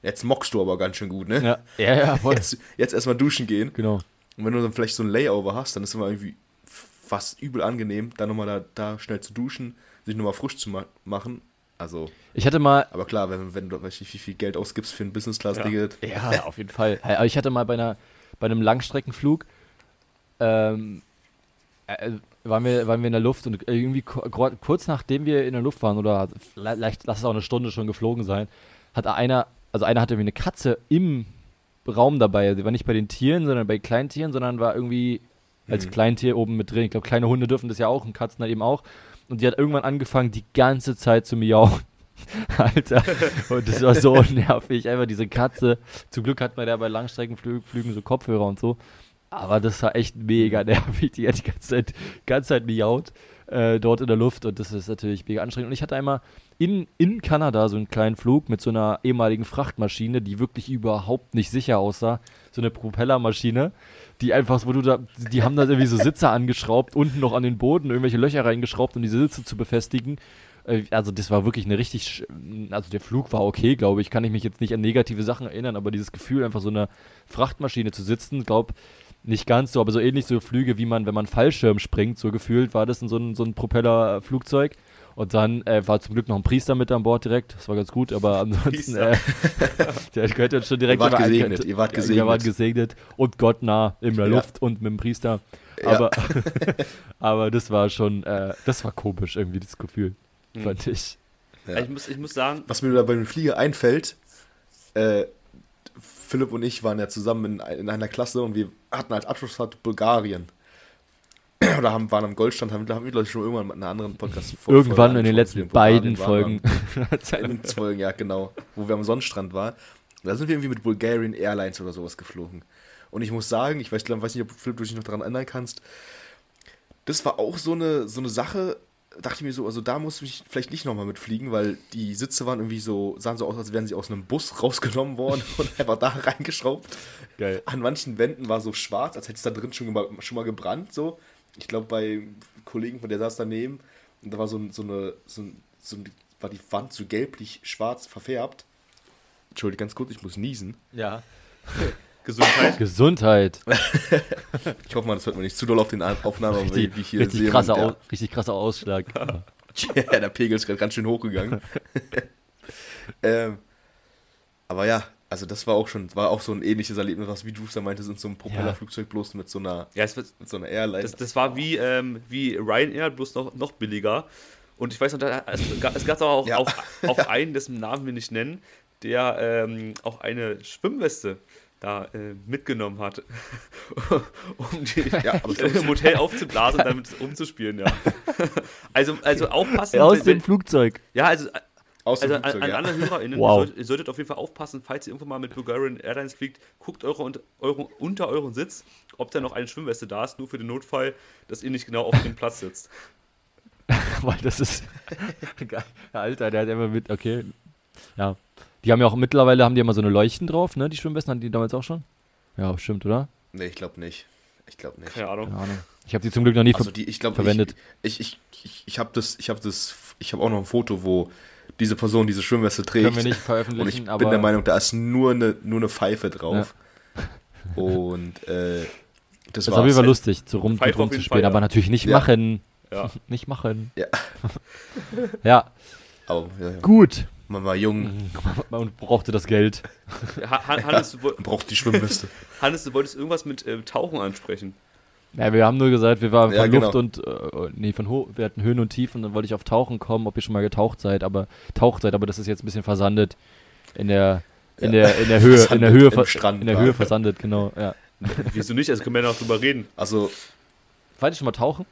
jetzt mockst du aber ganz schön gut, ne? Ja, ja, ja voll. Jetzt, jetzt erstmal duschen gehen. Genau. Und wenn du dann vielleicht so ein Layover hast, dann ist es immer irgendwie fast übel angenehm, dann nochmal da, da schnell zu duschen, sich nochmal frisch zu ma machen. Also, Ich hatte mal, aber klar, wenn, wenn du weiß nicht, wie viel Geld ausgibst für ein Business-Class-Ticket. ja, auf jeden Fall. Aber ich hatte mal bei, einer, bei einem Langstreckenflug, ähm, äh, waren, wir, waren wir in der Luft und irgendwie kurz nachdem wir in der Luft waren, oder vielleicht lass es auch eine Stunde schon geflogen sein, hat einer, also einer hatte irgendwie eine Katze im Raum dabei. Die war nicht bei den Tieren, sondern bei Kleintieren, sondern war irgendwie als Mhm. Kleintier oben mit drin. Ich glaube, kleine Hunde dürfen das ja auch und Katzen halt eben auch. Und die hat irgendwann angefangen, die ganze Zeit zu miauen. [laughs] Alter. Und das war so nervig. Einfach diese Katze. Zum Glück hat man ja bei Langstreckenflügen so Kopfhörer und so. Aber das war echt mega nervig. Die hat die ganze Zeit, ganze Zeit miaut äh, dort in der Luft. Und das ist natürlich mega anstrengend. Und ich hatte einmal in, in Kanada so einen kleinen Flug mit so einer ehemaligen Frachtmaschine, die wirklich überhaupt nicht sicher aussah. So eine Propellermaschine, die einfach, wo du da, die haben da irgendwie so [laughs] Sitze angeschraubt, unten noch an den Boden irgendwelche Löcher reingeschraubt, um diese Sitze zu befestigen. Äh, Also das war wirklich eine richtig, also der Flug war okay, glaube ich, kann ich mich jetzt nicht an negative Sachen erinnern, aber dieses Gefühl, einfach so eine Frachtmaschine zu sitzen, glaube nicht ganz so, aber so ähnlich so Flüge, wie man, wenn man Fallschirm springt, so gefühlt war das in so ein, so ein Propellerflugzeug. Und dann äh, war zum Glück noch ein Priester mit an Bord direkt, das war ganz gut, aber ansonsten, äh, [laughs] der gehört jetzt schon direkt Ihr wart gesegnet, ihr wart Ja, Wir waren gesegnet. gesegnet und Gott nah in der Ja. Luft und mit dem Priester. Ja. Aber, [laughs] [laughs] aber das war schon, äh, das war komisch irgendwie, das Gefühl, Hm. fand ich. Ja. Ich, muss, ich muss sagen, Was mir da bei dem Flieger einfällt, äh, Philipp und ich waren ja zusammen in, in einer Klasse und wir hatten als Abschlussfahrt Bulgarien. [clears throat] Oder haben, waren am Goldstand, haben, haben wir, glaube ich, schon irgendwann in einer anderen podcast Irgendwann in den letzten beiden Folgen. [laughs] In den Folgen, ja, genau. Wo wir am Sonnenstrand waren. Da sind wir irgendwie mit Bulgarian Airlines oder sowas geflogen. Und ich muss sagen, ich weiß, ich weiß nicht, ob Philipp, du dich noch daran erinnern kannst, das war auch so eine, so eine Sache, dachte ich mir so, also da muss ich vielleicht nicht nochmal mitfliegen, weil die Sitze waren irgendwie so, sahen so aus, als wären sie aus einem Bus [laughs] rausgenommen worden und einfach da reingeschraubt. Geil. An manchen Wänden war so schwarz, als hätte es da drin schon mal, schon mal gebrannt, so. Ich glaube, bei Kollegen von der saß daneben und da war so, ein- so eine, so, ein- so ein, war die Wand so gelblich-schwarz verfärbt. Entschuldigung, ganz kurz, ich muss niesen. Ja. [laughs] Gesundheit. Gesundheit. [laughs] Ich hoffe mal, das hört man nicht zu doll auf den Aufnahmen, Richtig, wie ich hier richtig, sehe, krasser und richtig krasser Ausschlag. der, [laughs] ja, der Pegel ist gerade ganz schön hochgegangen. ähm, aber ja, also das war auch schon, war auch so ein ähnliches Erlebnis, was wie du es da meintest, in so einem Propellerflugzeug bloß mit so einer, Ja, es wird, mit so einer Airline. das, das war wie, ähm, wie Ryanair, bloß noch, noch billiger. Und ich weiß noch, da, es, es gab auch, Ja. auch, [laughs] auch einen, dessen Namen wir nicht nennen, der ähm, auch eine Schwimmweste da äh, mitgenommen hat, [laughs] um die Ja, [laughs] im Hotel aufzublasen und damit umzuspielen, ja. Also, also aufpassen. Aus wenn- dem Flugzeug. ja, also aus Also an, Flugzeug, an ja. alle HörerInnen, Wow. ihr, solltet, ihr solltet auf jeden Fall aufpassen, falls ihr irgendwann mal mit Bulgarian Airlines fliegt, guckt eure, und- eure, unter euren Sitz, ob da noch eine Schwimmweste da ist, nur für den Notfall, dass ihr nicht genau auf dem Platz sitzt. [laughs] Weil das ist. [laughs] Alter, der hat einfach mit. Okay. Ja. Die haben ja auch mittlerweile haben die immer so eine Leuchten drauf, ne? Die Schwimmwesten hatten die damals auch schon? Ja, stimmt, oder? Nee, ich glaube nicht. Ich glaube nicht. Keine Ahnung. Keine Ahnung. Ich habe die zum Glück noch nie Also die, ich glaube, verwendet. Ich, ich, ich, ich habe das, ich habe das, ich habe auch noch ein Foto, wo diese Person diese Schwimmweste trägt. Können wir nicht Und veröffentlichen, ich aber. bin der Meinung, da ist nur eine, nur eine Pfeife drauf. Und äh, das, das ist war's. auf jeden Fall lustig, zu rum, Pfeife auf jeden rumzuspielen, Fall, aber ja. natürlich nicht Ja. machen. Ja. [laughs] Nicht machen. Ja. [laughs] Ja, Aber ja, gut. man war jung, Man brauchte das Geld. Ha- Han- Hannes, [laughs] man braucht die Schwimmweste. Hannes, du wolltest irgendwas mit äh, Tauchen ansprechen. Ja, wir haben nur gesagt, wir waren von Ja, genau. Luft und äh, nee, von Ho wir hatten Höhen und Tiefen und dann wollte ich auf Tauchen kommen, ob ihr schon mal getaucht seid, aber taucht seid, aber das ist jetzt ein bisschen versandet in der in Ja. der in der Höhe in der Versandet Höhe ver- Strand in der. Höhe versandet, genau, ja. [laughs] Wieso nicht? Also können wir ja noch drüber reden. Also, Wart ihr schon mal tauchen?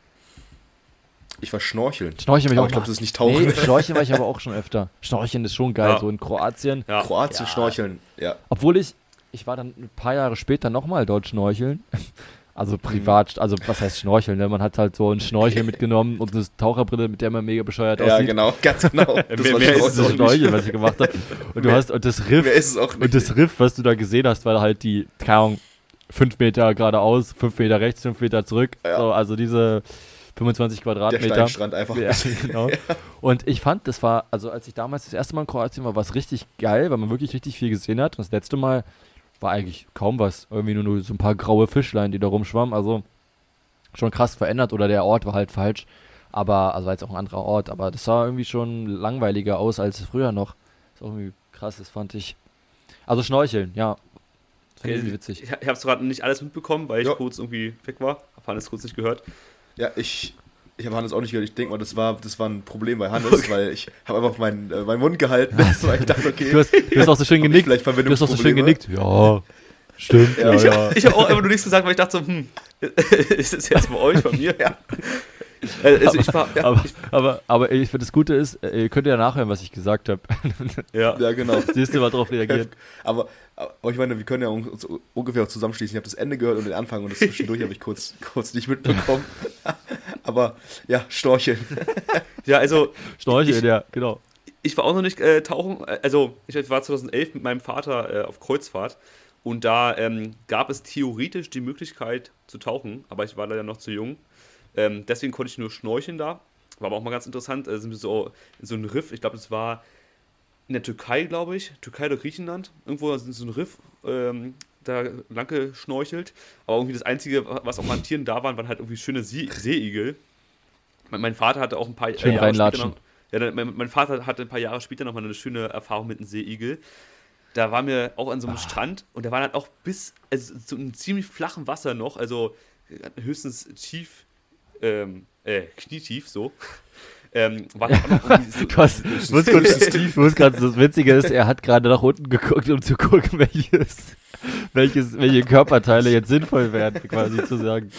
ich war schnorcheln. Schnorcheln Aber ich glaube, das ist nicht tauchen. Nee, Schnorcheln war ich aber [laughs] auch schon öfter. Schnorcheln ist schon geil, Ja. so in Kroatien. Ja. Kroatien Ja. schnorcheln, ja. Obwohl ich, ich war dann ein paar Jahre später nochmal dort schnorcheln. Also privat, also was heißt schnorcheln, ne? Man hat halt so einen Schnorchel mitgenommen und eine Taucherbrille, mit der man mega bescheuert Ja, aussieht. genau, ganz genau. [laughs] Das Mehr- war mehr ist Das. Schnorcheln, was ich gemacht habe. Und du Mehr- hast, und das Riff, und das Riff, was du da gesehen hast, war halt die, keine Ahnung, fünf Meter geradeaus, fünf Meter rechts, fünf Meter zurück. Ja. So, also diese 25 der Quadratmeter. Steinstrand einfach. Ja, [laughs] genau. Und ich fand, das war, also als ich damals das erste Mal in Kroatien war, war es richtig geil, weil man wirklich richtig viel gesehen hat. Und das letzte Mal war eigentlich kaum was. Irgendwie nur, nur so ein paar graue Fischlein, die da rumschwammen. Also schon krass verändert oder der Ort war halt falsch. Aber, also war jetzt auch ein anderer Ort, aber das sah irgendwie schon langweiliger aus als früher noch. ist auch irgendwie krass, das fand ich. Also Schnorcheln, ja. Finde ich irgendwie witzig. Ich, ich habe es gerade nicht alles mitbekommen, weil ich Ja. kurz irgendwie weg war. Hab Hannes kurz nicht gehört. Ja, ich, ich habe Hannes auch nicht gehört. Ich denke mal, das war, das war ein Problem bei Hannes, weil ich habe einfach meinen, äh, meinen Mund gehalten. weil ich dachte, okay. Du hast, du hast auch so schön hab ich genickt. vielleicht Du hast auch so schön genickt. Ja, stimmt. Ja, Ja, ja. Ich habe auch einfach nur nichts gesagt, weil ich dachte so, hm, [laughs] ist es jetzt bei euch, bei mir? Ja. [laughs] Also ich war, Aber, aber, aber ich finde, das Gute ist, äh, ihr könnt ja nachhören, was ich gesagt habe. ja. [laughs] Ja, genau. Siehst du, mal drauf reagiert. Aber, aber ich meine, wir können ja uns ungefähr auch zusammenschließen. Ich habe das Ende gehört und den Anfang und das zwischendurch habe ich kurz, kurz nicht mitbekommen. [laughs] aber ja, Storcheln. ja, also Schnorcheln, Ich- ja, genau. ich war auch noch nicht äh, tauchen. Äh, Also, ich war 2011 mit meinem Vater äh, auf Kreuzfahrt und da ähm, gab es theoretisch die Möglichkeit zu tauchen, aber ich war leider noch zu jung. Ähm, deswegen konnte ich nur schnorcheln da. War aber auch mal ganz interessant. Äh, sind wir so in so ein Riff, ich glaube, das war in der Türkei, glaube ich, Türkei oder Griechenland. Irgendwo ist so ein Riff. Ähm, da lang geschnorchelt, aber irgendwie das Einzige, was auch an Tieren da waren, waren halt irgendwie schöne See Seeigel. Mein, mein Vater hatte auch ein paar Schön Jahre später noch, ja, mein, mein Vater hatte ein paar Jahre später nochmal eine schöne Erfahrung mit einem Seeigel. Da waren wir auch an so einem Strand und da war dann auch bis, also zu einem ziemlich flachen Wasser noch, also höchstens tief, ähm, äh, knietief so. Ähm, war Du hast, muss kurz, [laughs] du musst gerade, das Witzige ist, er hat gerade nach unten geguckt, um zu gucken, [laughs] welches, welches, welche Körperteile jetzt sinnvoll werden, quasi zu sagen.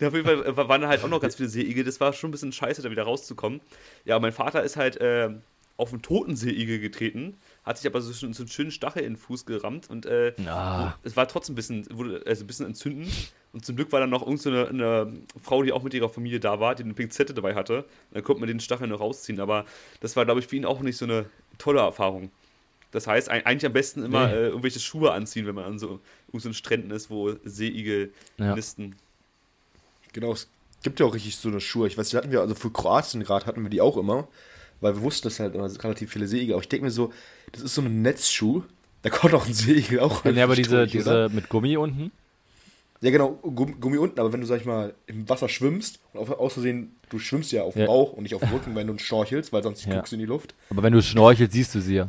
Ja, auf jeden Fall äh, waren halt auch noch ganz viele Seeigel. Das war schon ein bisschen scheiße, da wieder rauszukommen. Ja, mein Vater ist halt äh, auf einen toten Seeigel getreten, hat sich aber so, so einen schönen Stachel in den Fuß gerammt und äh, Ah. es war trotzdem ein bisschen, wurde, also ein bisschen entzündend. Und zum Glück war dann noch irgend so eine, Frau, die auch mit ihrer Familie da war, die eine Pinzette dabei hatte. Und dann konnte man den Stachel noch rausziehen. Aber das war, glaube ich, für ihn auch nicht so eine tolle Erfahrung. Das heißt, ein- eigentlich am besten immer Nee. äh, irgendwelche Schuhe anziehen, wenn man an so, so Stränden ist, wo Seeigel Ja. nisten. Genau, es gibt ja auch richtig so eine Schuhe. Ich weiß, die hatten wir, also für Kroatien gerade hatten wir die auch immer, weil wir wussten, dass halt immer relativ viele Seeigel. Aber ich denke mir so, das ist so ein Netzschuh. Da kommt auch ein Seeigel auch Ja, aber diese, durch, diese mit Gummi unten. Ja, genau, Gummi, unten, aber wenn du, sag ich mal, im Wasser schwimmst und auf, aus Versehen, du schwimmst ja auf dem Ja. Bauch und nicht auf dem Rücken, wenn du schnorchelst, weil sonst Ja. guckst du in die Luft. Aber wenn du schnorchelst, siehst du sie ja.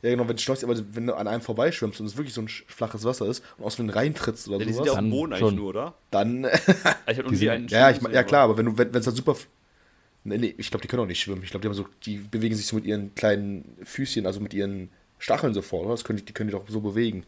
Ja, genau, wenn du schnorchelst, aber wenn du an einem vorbeischwimmst und es wirklich so ein flaches Wasser ist und aus Versehen reintrittst oder Ja, die sind sowas, ja auf dem Dann Boden eigentlich schon. nur, oder? dann. [laughs] Ich hab irgendwie sind- einen ja, ja, ich, ja, klar, aber wenn du, wenn es dann super. Nee, nee, ich glaube, die können auch nicht schwimmen. Ich glaube, die haben so, die bewegen sich so mit ihren kleinen Füßchen, also mit ihren Stacheln so vor, oder? Das können die, die können die doch so bewegen.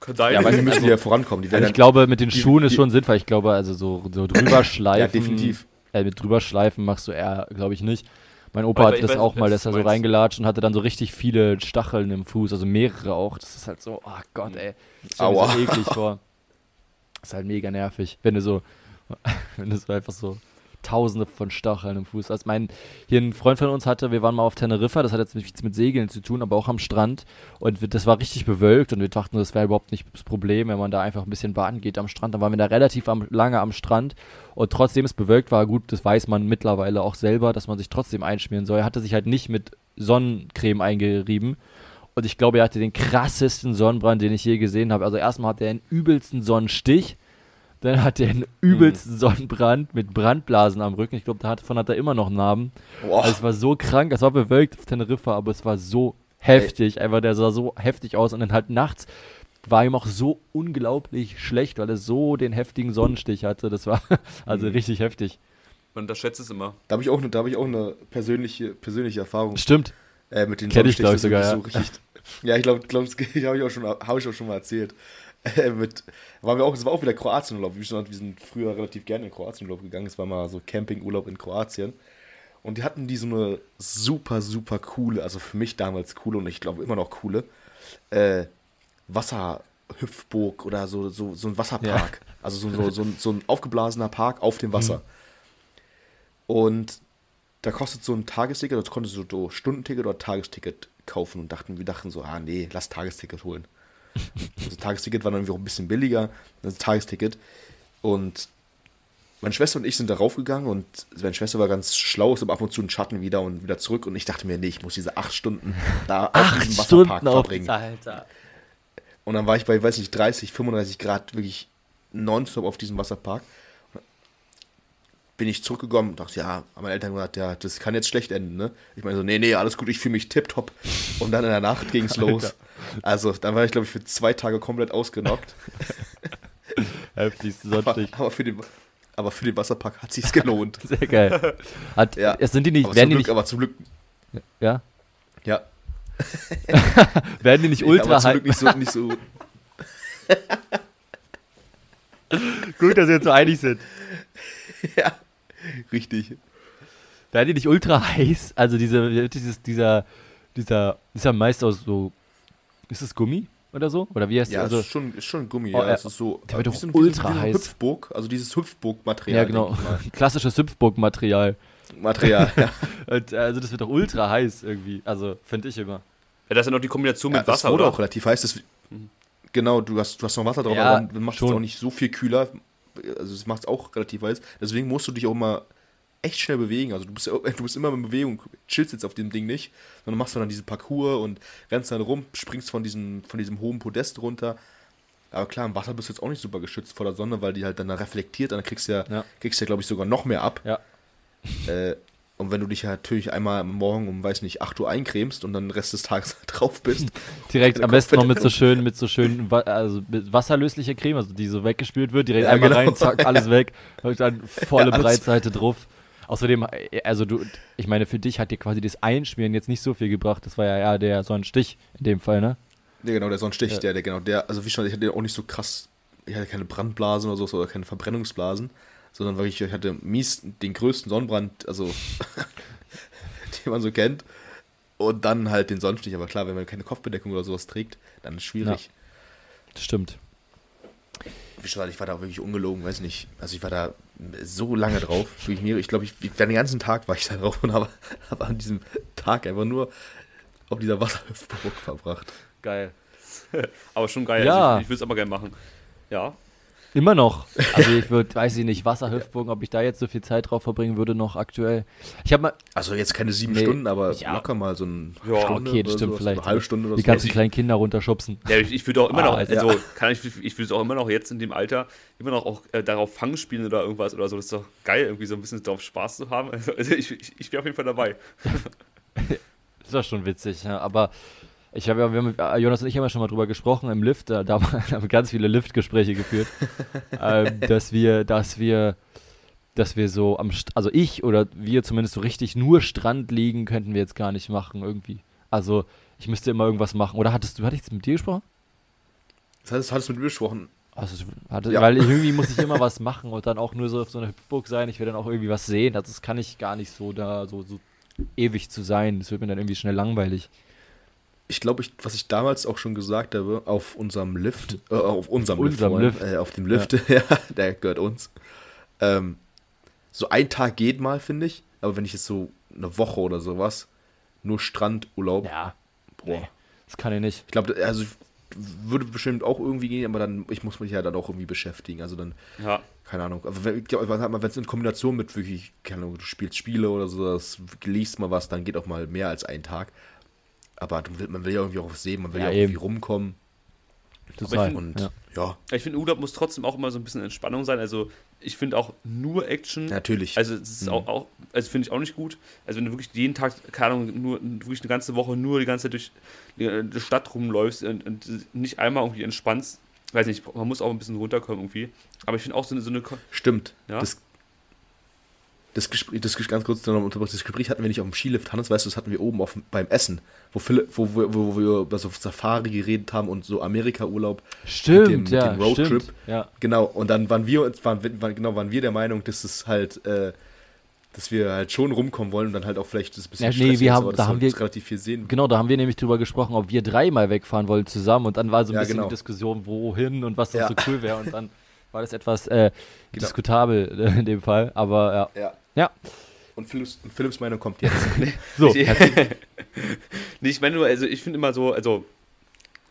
Kann sein. Ja, weiß weil die ich müssen also- die ja vorankommen. Die Also ich glaube, mit den die- Schuhen ist die- schon sinnvoll. Ich glaube, also so, so [coughs] drüber schleifen. Ja, definitiv. Äh, mit drüber schleifen machst du eher, glaube ich, nicht. Mein Opa hatte weil- das weil- auch mal, dass er so reingelatscht und hatte dann so richtig viele Stacheln im Fuß, also mehrere auch. Das ist halt so, oh Gott, ey. Das ist Aua. so eklig [laughs] vor. Das ist halt mega nervig, wenn du so, [laughs] wenn du so einfach so tausende von Stacheln im Fuß hast. Mein, hier ein Freund von uns hatte, wir waren mal auf Teneriffa, das hat jetzt nichts mit Segeln zu tun, aber auch am Strand. Und wir- das war richtig bewölkt und wir dachten, das wäre überhaupt nicht das Problem, wenn man da einfach ein bisschen baden geht am Strand. Dann waren wir da relativ am, lange am Strand und trotzdem es bewölkt war, gut, das weiß man mittlerweile auch selber, dass man sich trotzdem einschmieren soll. Er hatte sich halt nicht mit Sonnencreme eingerieben. Und ich glaube, er hatte den krassesten Sonnenbrand, den ich je gesehen habe. Also erstmal hat er einen übelsten Sonnenstich, dann hat er einen übelsten Sonnenbrand mit Brandblasen am Rücken. Ich glaube, davon hat er immer noch Narben. Boah. Also es war so krank, es war bewölkt auf Teneriffa, aber es war so heftig. Einfach, der sah so heftig aus und dann halt nachts war ihm auch so unglaublich schlecht, weil er so den heftigen Sonnenstich hatte. Das war [laughs] also richtig heftig. Man unterschätzt es immer. Da habe ich auch, eine- da hab ich auch eine persönliche, persönliche Erfahrung Stimmt. äh, mit den Kenn ich, glaub ich, sogar, ist so richtig, Ja, ich glaube, glaub, das [laughs] habe ich, auch schon- hab ich auch schon mal erzählt. [laughs] Mit, waren wir auch, es war auch wieder Kroatienurlaub. Wir sind, wir sind früher relativ gerne in Kroatienurlaub gegangen. Es war mal so Campingurlaub in Kroatien. Und die hatten die so eine super, super coole, also für mich damals coole und ich glaube immer noch coole, äh, Wasserhüpfburg oder so, so, so ein Wasserpark. Also so, so, so, ein, so ein aufgeblasener Park auf dem Wasser. Und da kostet so ein Tagesticket, das konntest du so Stundenticket oder Tagesticket kaufen und dachten, wir dachten so, ah nee, lass Tagesticket holen. Also Tagesticket war dann irgendwie auch ein bisschen billiger, das Tagesticket. Und meine Schwester und ich sind da raufgegangen und meine Schwester war ganz schlau, ist aber ab und zu in Schatten wieder und wieder zurück und ich dachte mir, nee, ich muss diese acht Stunden da auf Acht diesem Stunden auf verbringen. Alter. Und dann war ich bei, weiß nicht, 30, 35 Grad wirklich nonstop auf diesem Wasserpark. Bin ich zurückgekommen und dachte, ja, haben meine Eltern gesagt, ja, das kann jetzt schlecht enden, ne? Ich meine so, nee, nee, alles gut, ich fühle mich tipptopp. Und dann in der Nacht ging es [laughs] los. Also, dann war ich, glaube ich, für zwei Tage komplett ausgenockt. [laughs] Heftigste Aber, Sonnenstich. aber für, den, aber für den Wasserpark hat sich's gelohnt. [laughs] Sehr geil. Hat, Ja. es sind die nicht, aber, werden zum die Glück, nicht, aber zum Glück, ja? ja. Werden die nicht aber ultra zum heiß? Glück nicht so, nicht so. Gut, dass wir uns so einig sind. [laughs] ja, richtig. Werden die nicht ultra heiß? Also diese, dieses, dieser, dieser, ist ja meist aus so, ist das Gummi oder so? Oder wie heißt Ja, das? also, ist schon, ist schon Gummi. Oh, ja, äh, es ist so. der wird wie doch so ein- ultra wie so heiß. Hüpfburg, also dieses Hüpfburg-Material. ja, genau. [laughs] Klassisches Hüpfburg-Material. Material, ja. [laughs] Und, Also das wird doch ultra heiß irgendwie. Also, finde ich immer. Ja, das ist ja noch die Kombination ja mit das Wasser, wurde oder? auch relativ heiß. Das, genau, du hast, du hast noch Wasser drauf, Ja, aber dann macht es auch nicht so viel kühler. Also es macht es auch relativ heiß. Deswegen musst du dich auch immer echt schnell bewegen. Also du bist, [laughs] du bist immer in Bewegung, chillst jetzt auf dem Ding nicht, sondern machst dann diesen Parcours und rennst dann rum, springst von diesem, von diesem hohen Podest runter. Aber klar, im Wasser bist du jetzt auch nicht super geschützt vor der Sonne, weil die halt dann da reflektiert, dann kriegst du ja, Ja. kriegst du ja, glaube ich, sogar noch mehr ab. Ja. Äh, und wenn du dich ja natürlich einmal am Morgen um, weiß nicht, 8 Uhr eincremst und dann den Rest des Tages [laughs] drauf bist, [laughs] Direkt am besten noch mit so schön, mit so schön, also mit wasserlöslicher Creme, also die so weggespült wird, direkt Ja, einmal genau. rein, zack, alles [laughs] weg, und dann volle Ja, Breitseite drauf. Außerdem, also du, ich meine, für dich hat dir quasi das Einschmieren jetzt nicht so viel gebracht. Das war ja eher der Sonnenstich in dem Fall, ne? Ja, genau, der Sonnenstich, Ja. der, der, genau, der, also wie schon, ich hatte auch nicht so krass, ich hatte keine Brandblasen oder so, oder keine Verbrennungsblasen, sondern wirklich, ich hatte mies den größten Sonnenbrand, also, [laughs] den man so kennt. Und dann halt den Sonnenstich, aber klar, wenn man keine Kopfbedeckung oder sowas trägt, dann ist es schwierig. Das stimmt. Wie schon, ich war da wirklich ungelogen, weiß nicht, also ich war da so lange drauf, ich glaube, ich, ich, den ganzen Tag war ich da drauf und habe, [laughs] habe an diesem Tag einfach nur auf dieser Wasserhüpfburg verbracht. Geil. [laughs] Aber schon geil. Ja. Also ich ich würde es aber gerne machen. Ja. Immer noch. Also ich würde, weiß ich nicht, Wasserhüpfbogen, ob ich da jetzt so viel Zeit drauf verbringen würde noch aktuell. Ich habe mal, Also jetzt keine sieben Nee, Stunden, aber ja. locker mal so ein Ja, Stunde okay, das stimmt sowas, vielleicht. Eine halbe Stunde oder die so. ganzen ich- kleinen Kinder runterschubsen. Ja, ich, ich würde auch immer Ah, noch, also- also kann ich, ich würde es auch immer noch jetzt in dem Alter immer noch auch äh, darauf Fang spielen oder irgendwas oder so. Das ist doch geil, irgendwie so ein bisschen darauf Spaß zu haben. [laughs] Also, ich, ich, ich wäre auf jeden Fall dabei. [laughs] Das war schon witzig, ja. aber ich habe ja, wir haben, äh, Jonas und ich haben ja schon mal drüber gesprochen im Lift, da, da [laughs] haben wir ganz viele Liftgespräche geführt, [laughs] ähm, dass wir, dass wir, dass wir so am, St also ich oder wir zumindest so richtig nur Strand liegen, könnten wir jetzt gar nicht machen irgendwie. Also ich müsste immer irgendwas machen. Oder hattest du, hatte ich jetzt mit dir gesprochen? Das heißt, hattest du mit mir gesprochen? Also, hatte, Ja. Weil irgendwie muss ich immer [laughs] was machen und dann auch nur so auf so einer Hüpfburg sein. Ich will dann auch irgendwie was sehen. Also das kann ich gar nicht so da so, so ewig zu sein. Das wird mir dann irgendwie schnell langweilig. Ich glaube, ich, was ich damals auch schon gesagt habe, auf unserem Lift, äh, auf unserem, Unserem Lift, Lift. Äh, auf dem Lift, [laughs] ja. der gehört uns. Ähm, so ein Tag geht mal, finde ich. Aber wenn ich jetzt so eine Woche oder sowas, nur Strandurlaub, Ja, boah. nee, das kann ich nicht. Ich glaube, also würde bestimmt auch irgendwie gehen, aber dann, ich muss mich ja dann auch irgendwie beschäftigen. Also dann, Ja. keine Ahnung. Aber wenn wenn es in Kombination mit wirklich, keine Ahnung, du spielst Spiele oder so, das liest mal was, dann geht auch mal mehr als ein Tag. Aber man will ja irgendwie auch was sehen, man will Ja, ja, irgendwie rumkommen. Total. find- Und ja. ja, Ich finde, Urlaub muss trotzdem auch immer so ein bisschen Entspannung sein. Also ich finde auch nur Action. natürlich. Also es ist Mhm. auch, auch also finde ich auch nicht gut. Also wenn du wirklich jeden Tag, keine Ahnung, nur wirklich eine ganze Woche nur die ganze Zeit durch die, die Stadt rumläufst und, und nicht einmal irgendwie entspannst, weiß nicht, man muss auch ein bisschen runterkommen irgendwie. Aber ich finde auch so eine, so eine Stimmt. Ja? Das, das Gespräch, das ganz kurz noch unterbrechen, das Gespräch hatten wir nicht auf dem Skilift, Hannes, weißt du, das hatten wir oben auf, dem- beim Essen, wo, Philipp, wo, wo, wo wir über so Safari geredet haben und so Amerika-Urlaub. Stimmt, dem- mit ja, dem Roadtrip. stimmt. Ja. Genau, und dann waren wir waren, waren, genau, waren wir der Meinung, dass es halt, äh, dass wir halt schon rumkommen wollen und dann halt auch vielleicht das ein bisschen Ja, nee, wir ist, haben- aber da haben wir relativ viel sehen. Genau, da haben wir nämlich drüber gesprochen, ob wir dreimal wegfahren wollen zusammen und dann war so ein Ja, bisschen genau. die Diskussion, wohin und was Ja. so cool wäre und dann [laughs] war das etwas äh, Genau. diskutabel in dem Fall, aber ja. Ja. Ja, Und Philipps, und Philipps Meinung kommt jetzt. [laughs] [laughs] so, Ich- [laughs] nee, ich meine nur, also ich finde immer so, also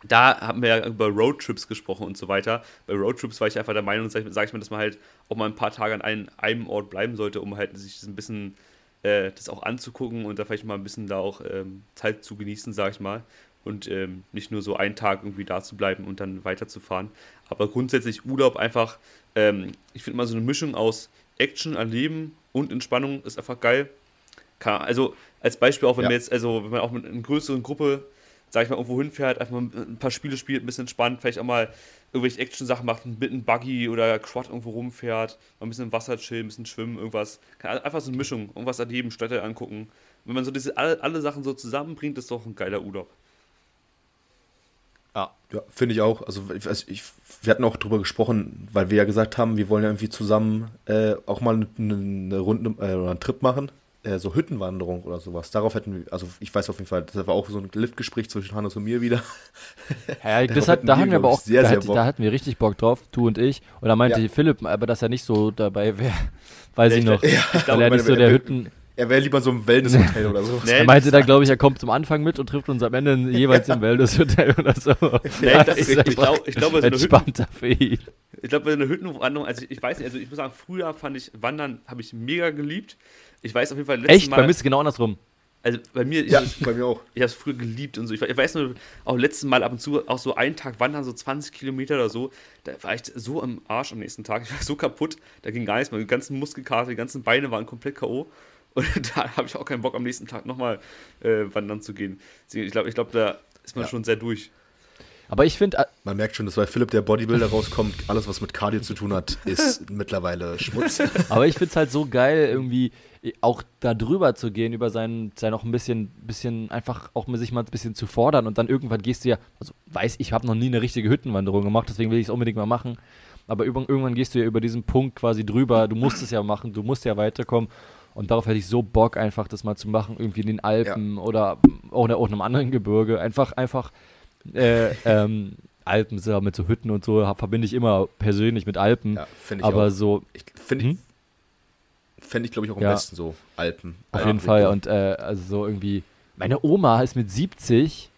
da haben wir ja über Roadtrips gesprochen und so weiter. Bei Roadtrips war ich einfach der Meinung, sage ich, sag ich mal, dass man halt auch mal ein paar Tage an einem, einem Ort bleiben sollte, um halt sich das ein bisschen äh, das auch anzugucken und da vielleicht mal ein bisschen da auch ähm, Zeit zu genießen, sage ich mal. Und ähm, nicht nur so einen Tag irgendwie da zu bleiben und dann weiterzufahren. Aber grundsätzlich Urlaub einfach, ähm, ich finde immer so eine Mischung aus Action, Erleben und Entspannung ist einfach geil. Also als Beispiel auch, wenn Ja. wir jetzt, also wenn man auch mit einer größeren Gruppe sag ich mal, irgendwo hinfährt, einfach mal ein paar Spiele spielt, ein bisschen entspannt, vielleicht auch mal irgendwelche Action-Sachen macht, mit einem Buggy oder Quad irgendwo rumfährt, mal ein bisschen im Wasser chillen, ein bisschen schwimmen, irgendwas. Einfach so eine Mischung, irgendwas erleben, Städte angucken. Wenn man so diese alle, alle Sachen so zusammenbringt, ist doch ein geiler Urlaub. Ja, ja finde ich auch. Also ich, ich, wir hatten auch drüber gesprochen, weil wir ja gesagt haben, wir wollen ja irgendwie zusammen äh, auch mal eine, eine Runde äh, oder einen Trip machen. Äh, so Hüttenwanderung oder sowas. Darauf hätten wir, also ich weiß auf jeden Fall, das war auch so ein Liftgespräch zwischen Hannes und mir wieder. Ja, [laughs] das hat, da hatten wir aber auch, sehr, da, sehr hat, da, hatten wir richtig Bock drauf, du und ich. Und da meinte ja. Philipp, aber dass er nicht so dabei wäre, [laughs] weiß ja, ich noch. Ja, weil er nicht so der Hütten er wäre lieber so im Wellnesshotel [laughs] oder so. Nee, er meinte dann, glaube ich, er kommt zum Anfang mit und trifft uns am Ende [laughs] jeweils im Wellnesshotel oder so. Nee, das ich, ich, glaube, ich glaube, so entspannter für ihn. Ich glaube, eine Hüttenwanderung, also ich weiß nicht, also ich muss sagen, früher fand ich Wandern, habe ich mega geliebt. Ich weiß auf jeden Fall, letztes Echt? Mal. Bei mir ist es genau andersrum. Also bei mir, ja, ich, bei mir auch. Ich habe es früher geliebt und so. Ich, ich, weiß nur, auch letztes Mal ab und zu, auch so einen Tag wandern, so 20 Kilometer oder so, da war ich so am Arsch am nächsten Tag. Ich war so kaputt, da ging gar nichts mehr. Die ganzen Muskelkater, die ganzen Beine waren komplett K.O. Und [laughs] da habe ich auch keinen Bock, am nächsten Tag nochmal äh, wandern zu gehen. Ich glaube, ich glaub, da ist man ja. schon sehr durch. Aber ich finde. Äh, man merkt schon, dass bei Philipp der Bodybuilder rauskommt, alles, was mit Cardio zu tun hat, ist [laughs] mittlerweile Schmutz. Aber ich finde es halt so geil, irgendwie auch da drüber zu gehen, über sein, sein auch ein bisschen, bisschen einfach auch sich mal ein bisschen zu fordern und dann irgendwann gehst du ja, also weiß ich, habe noch nie eine richtige Hüttenwanderung gemacht, deswegen will ich es unbedingt mal machen. Aber irgendwann gehst du ja über diesen Punkt quasi drüber, du musst es ja machen, du musst ja weiterkommen. Und darauf hätte ich so Bock, einfach das mal zu machen, irgendwie in den Alpen ja. oder auch in einem anderen Gebirge. Einfach, einfach äh, [laughs] ähm, Alpen so, mit so Hütten und so verbinde ich immer persönlich mit Alpen. Ja, finde ich Aber auch. so. Ich, finde hm? ich, fände ich, glaube ich, auch am ja. besten so Alpen. Auf ja, jeden Fall. Und äh, also so irgendwie. Meine Oma ist mit 70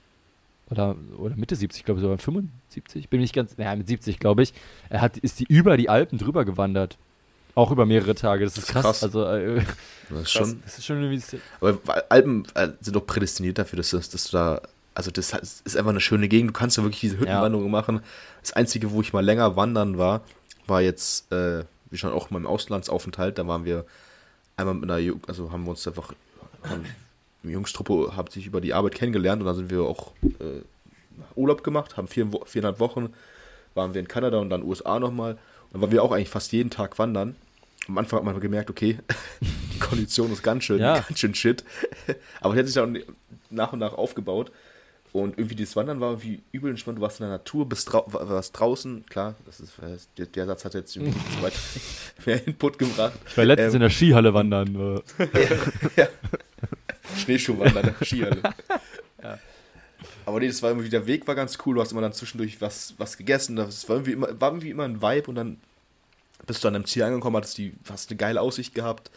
oder, oder Mitte 70, glaube ich, sogar 75, bin ich ganz, naja, mit 70, glaube ich, er hat, ist die über die Alpen drüber gewandert. Auch über mehrere Tage, das, ist krass. krass. Also, äh, das ist [laughs] schon. Das ist schon irgendwie. Aber Alpen äh, sind doch prädestiniert dafür, dass, dass, du da. Also, das ist einfach eine schöne Gegend. Du kannst ja wirklich diese Hüttenwanderung ja. machen. Das Einzige, wo ich mal länger wandern war, war jetzt, äh, wie schon auch in meinem Auslandsaufenthalt. Da waren wir einmal mit einer, also haben wir uns einfach, haben, Jungstruppe hat sich über die Arbeit kennengelernt und dann sind wir auch äh, Urlaub gemacht, haben vier, viereinhalb Wochen, waren wir in Kanada und dann USA nochmal. Dann waren wir auch eigentlich fast jeden Tag wandern am Anfang hat man gemerkt, okay, [laughs] die Kondition ist ganz schön, ja. ganz schön shit. [laughs] Aber die hat sich dann nach und nach aufgebaut. Und irgendwie das Wandern war irgendwie übel entspannt. Du warst in der Natur, bist drau warst draußen. Klar, das ist, äh, der, der Satz hat jetzt nicht so weit [laughs] mehr Input gebracht. Ich war letztens ähm, in der Skihalle wandern. ja, ja. Schneeschuhwandern in der Skihalle. Ja. Aber nee, das war irgendwie, der Weg war ganz cool. Du hast immer dann zwischendurch was, was gegessen. Das war irgendwie, immer, war irgendwie immer ein Vibe und dann bist du an deinem Ziel angekommen, hattest, die, hast eine geile Aussicht gehabt,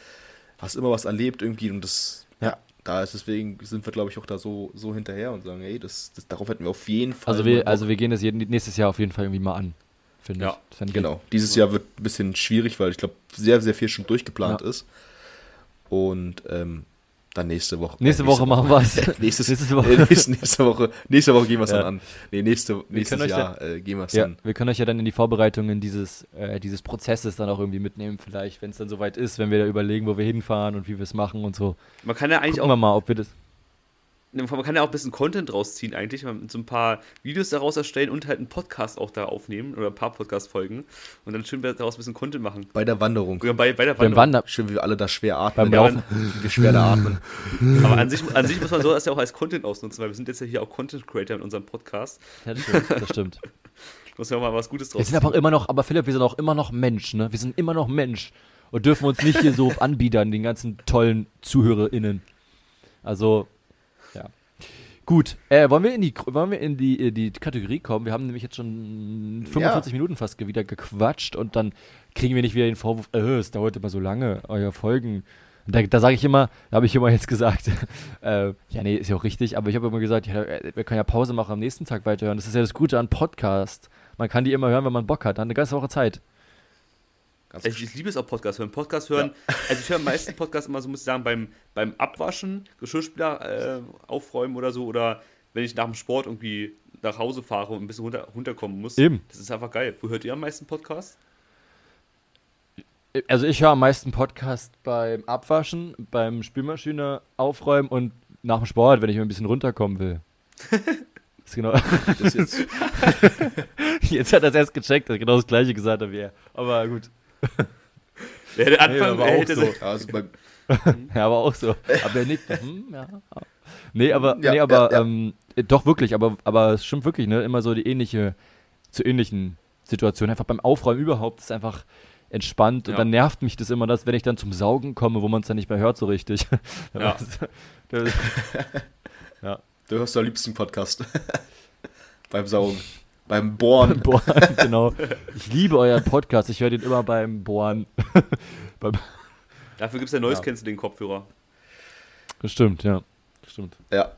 hast immer was erlebt irgendwie und das, ja, da ist deswegen sind wir, glaube ich, auch da so, so hinterher und sagen, hey, das, das, darauf hätten wir auf jeden Fall. Also wir, also wir gehen das jeden, nächstes Jahr auf jeden Fall irgendwie mal an, finde ja. ich. Genau. Dieses Jahr wird ein bisschen schwierig, weil ich glaube, sehr, sehr viel schon durchgeplant ja. ist. Und ähm, dann nächste Woche. Nächste, äh, [laughs] nächste Woche, machen wir es. [laughs] nächste, Woche. Äh, nächste, nächste, Woche. Nächste Woche gehen wir es ja. dann an. Nee, nächste, nächstes Jahr dann, äh, gehen wir es ja, dann. Wir können euch ja dann in die Vorbereitungen dieses, äh, dieses Prozesses dann auch irgendwie mitnehmen, vielleicht, wenn es dann soweit ist, wenn wir da überlegen, wo wir hinfahren und wie wir es machen und so. Man kann ja eigentlich Gucken auch. Wir mal, ob wir das man kann ja auch ein bisschen Content rausziehen eigentlich, so ein paar Videos daraus erstellen und halt einen Podcast auch da aufnehmen oder ein paar Podcast-Folgen und dann schön daraus ein bisschen Content machen. Bei der Wanderung. Ja, bei, bei der Wanderung. Wander schön, wie wir alle da schwer atmen. Beim Laufen. wie wir schwer da atmen. [laughs] Aber an sich, an sich muss man so das ja auch als Content ausnutzen, weil wir sind jetzt ja hier auch Content-Creator in unserem Podcast. Ja, das stimmt. Das stimmt. [laughs] muss ja auch mal was Gutes draus Wir sind aber auch immer noch, aber Philipp, wir sind auch immer noch Mensch, ne? Wir sind immer noch Mensch und dürfen uns nicht hier so [laughs] anbiedern, den ganzen tollen ZuhörerInnen. Also, Gut, äh, wollen wir in die wollen wir in die, äh, die Kategorie kommen? Wir haben nämlich jetzt schon 45 ja. Minuten fast wieder gequatscht und dann kriegen wir nicht wieder den Vorwurf, äh, es dauert immer so lange, euer Folgen. Da, da sage ich immer, da habe ich immer jetzt gesagt, [laughs] äh, ja, nee, ist ja auch richtig, aber ich habe immer gesagt, ja, äh, wir können ja Pause machen, am nächsten Tag weiterhören. Das ist ja das Gute an Podcast. Man kann die immer hören, wenn man Bock hat. Dann eine ganze Woche Zeit. Also ich, liebe es auch Podcast hören. Podcast hören, ja. [laughs] also ich höre am meisten [laughs] Podcast immer so, muss ich sagen, beim, beim Abwaschen, Geschirrspüler äh, aufräumen oder so, oder wenn ich nach dem Sport irgendwie nach Hause fahre und ein bisschen runter, runterkommen muss. Eben. Das ist einfach geil. Wo hört ihr am meisten Podcast? Also ich höre am meisten Podcast beim Abwaschen, beim Spülmaschine aufräumen und nach dem Sport, wenn ich ein bisschen runterkommen will. [laughs] Ist genau. Das jetzt, Jetzt hat er es erst gecheckt, hat genau das gleiche gesagt hat wie er. Aber gut. Ja, [laughs] der Anfang aber auch hätte so. ja, also bei, Ja, aber auch so. Aber er nickt. Hm, ja. Nee, aber, Ja, nee, aber ja, ja. Ähm, äh, doch wirklich, aber, aber es stimmt wirklich, ne? Immer so die ähnliche, zu ähnlichen Situationen. Einfach beim Aufräumen überhaupt ist einfach entspannt und Ja. dann nervt mich das immer, dass wenn ich dann zum Saugen komme, wo man es dann nicht mehr hört so richtig. [laughs] Ja. Das- [laughs] du hörst am liebsten Podcast. beim Saugen. Beim Bohren. [laughs] Bohren, genau. Ich liebe euren Podcast, ich höre den immer beim Bohren. [laughs] beim, Dafür gibt es ja Noise Ja. Canceling Kopfhörer. das stimmt, ja. Das stimmt. Ja,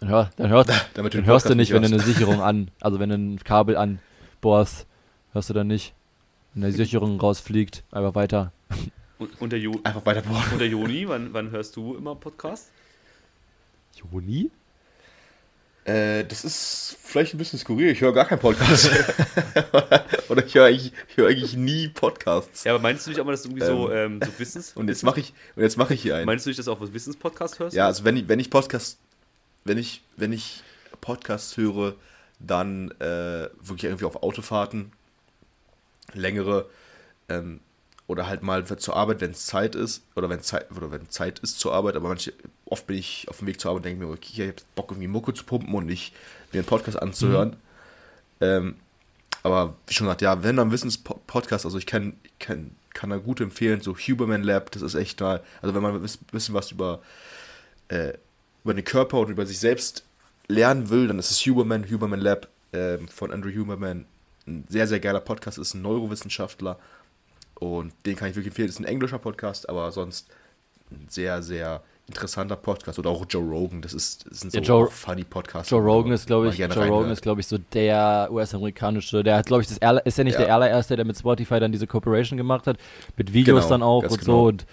Dann, hör, dann, hört, damit dann hörst du nicht, wenn du hörst. eine Sicherung an, also wenn du ein Kabel anbohrst, hörst du dann nicht. Wenn die Sicherung rausfliegt, einfach weiter. Und, und, der, jo Einfach weiter bohren. und der Joni, wann, wann hörst du immer Podcast? Joni? Äh, das ist vielleicht ein bisschen skurril. Ich höre gar keinen Podcast. [laughs] Oder ich höre eigentlich, ich höre eigentlich nie Podcasts. Ja, aber meinst du nicht auch mal, dass du irgendwie so, ähm, so Wissens... [laughs] Und jetzt mache ich, und jetzt mache ich hier einen. Meinst du nicht, dass du auch was Wissenspodcast hörst? Ja, also wenn ich, wenn ich Podcast, wenn ich, wenn ich Podcasts höre, dann äh, wirklich irgendwie auf Autofahrten, längere, ähm, oder halt mal zur Arbeit, wenn es Zeit ist, oder wenn Zeit, oder wenn Zeit ist zur Arbeit, aber manche, oft bin ich auf dem Weg zur Arbeit und denke mir, okay, ich habe Bock irgendwie Mucke zu pumpen und nicht mir einen Podcast anzuhören. Ähm, aber wie schon gesagt, ja, wenn dann Wissenspodcast, also ich kann, ich kann, kann da gut empfehlen, so Huberman Lab, das ist echt mal, also wenn man ein bisschen was über äh, über den Körper und über sich selbst lernen will, dann ist es Huberman, Huberman Lab ähm, von Andrew Huberman. Ein sehr, sehr geiler Podcast, ist ein Neurowissenschaftler und den kann ich wirklich empfehlen. Ist ein englischer Podcast, aber sonst ein sehr, sehr interessanter Podcast. Oder auch Joe Rogan, das, ist, das sind so Ja, Joe- funny Podcasts. Joe Rogan ist, glaube ich, Joe Rogan ist, glaube ich, so der US-amerikanische, der hat, glaube ich, das ist ja nicht Ja. der allererste, der mit Spotify dann diese Corporation gemacht hat, mit Videos Genau, dann auch und genau. so und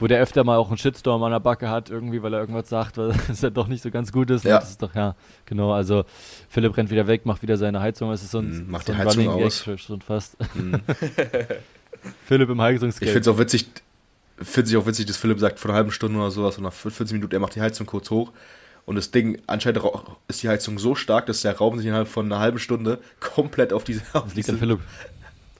wo der öfter mal auch einen Shitstorm an der Backe hat, irgendwie, weil er irgendwas sagt, was [laughs] ja doch nicht so ganz gut ist. Ja. Das ist doch, ja, genau, also Philipp rennt wieder weg, macht wieder seine Heizung, es ist so ein, Mhm, macht so die Heizung Running aus. Schon fast. Mhm. [laughs] [laughs] Philipp im Ich Heizungsgeld. finde es auch witzig, finde ich auch witzig, dass Philipp sagt, vor einer halben Stunde oder sowas, und nach 14 Minuten, er macht die Heizung kurz hoch. Und das Ding, anscheinend ist die Heizung so stark, dass der Raum sich innerhalb von einer halben Stunde komplett auf diese, auf Das liegt diese an Philipp.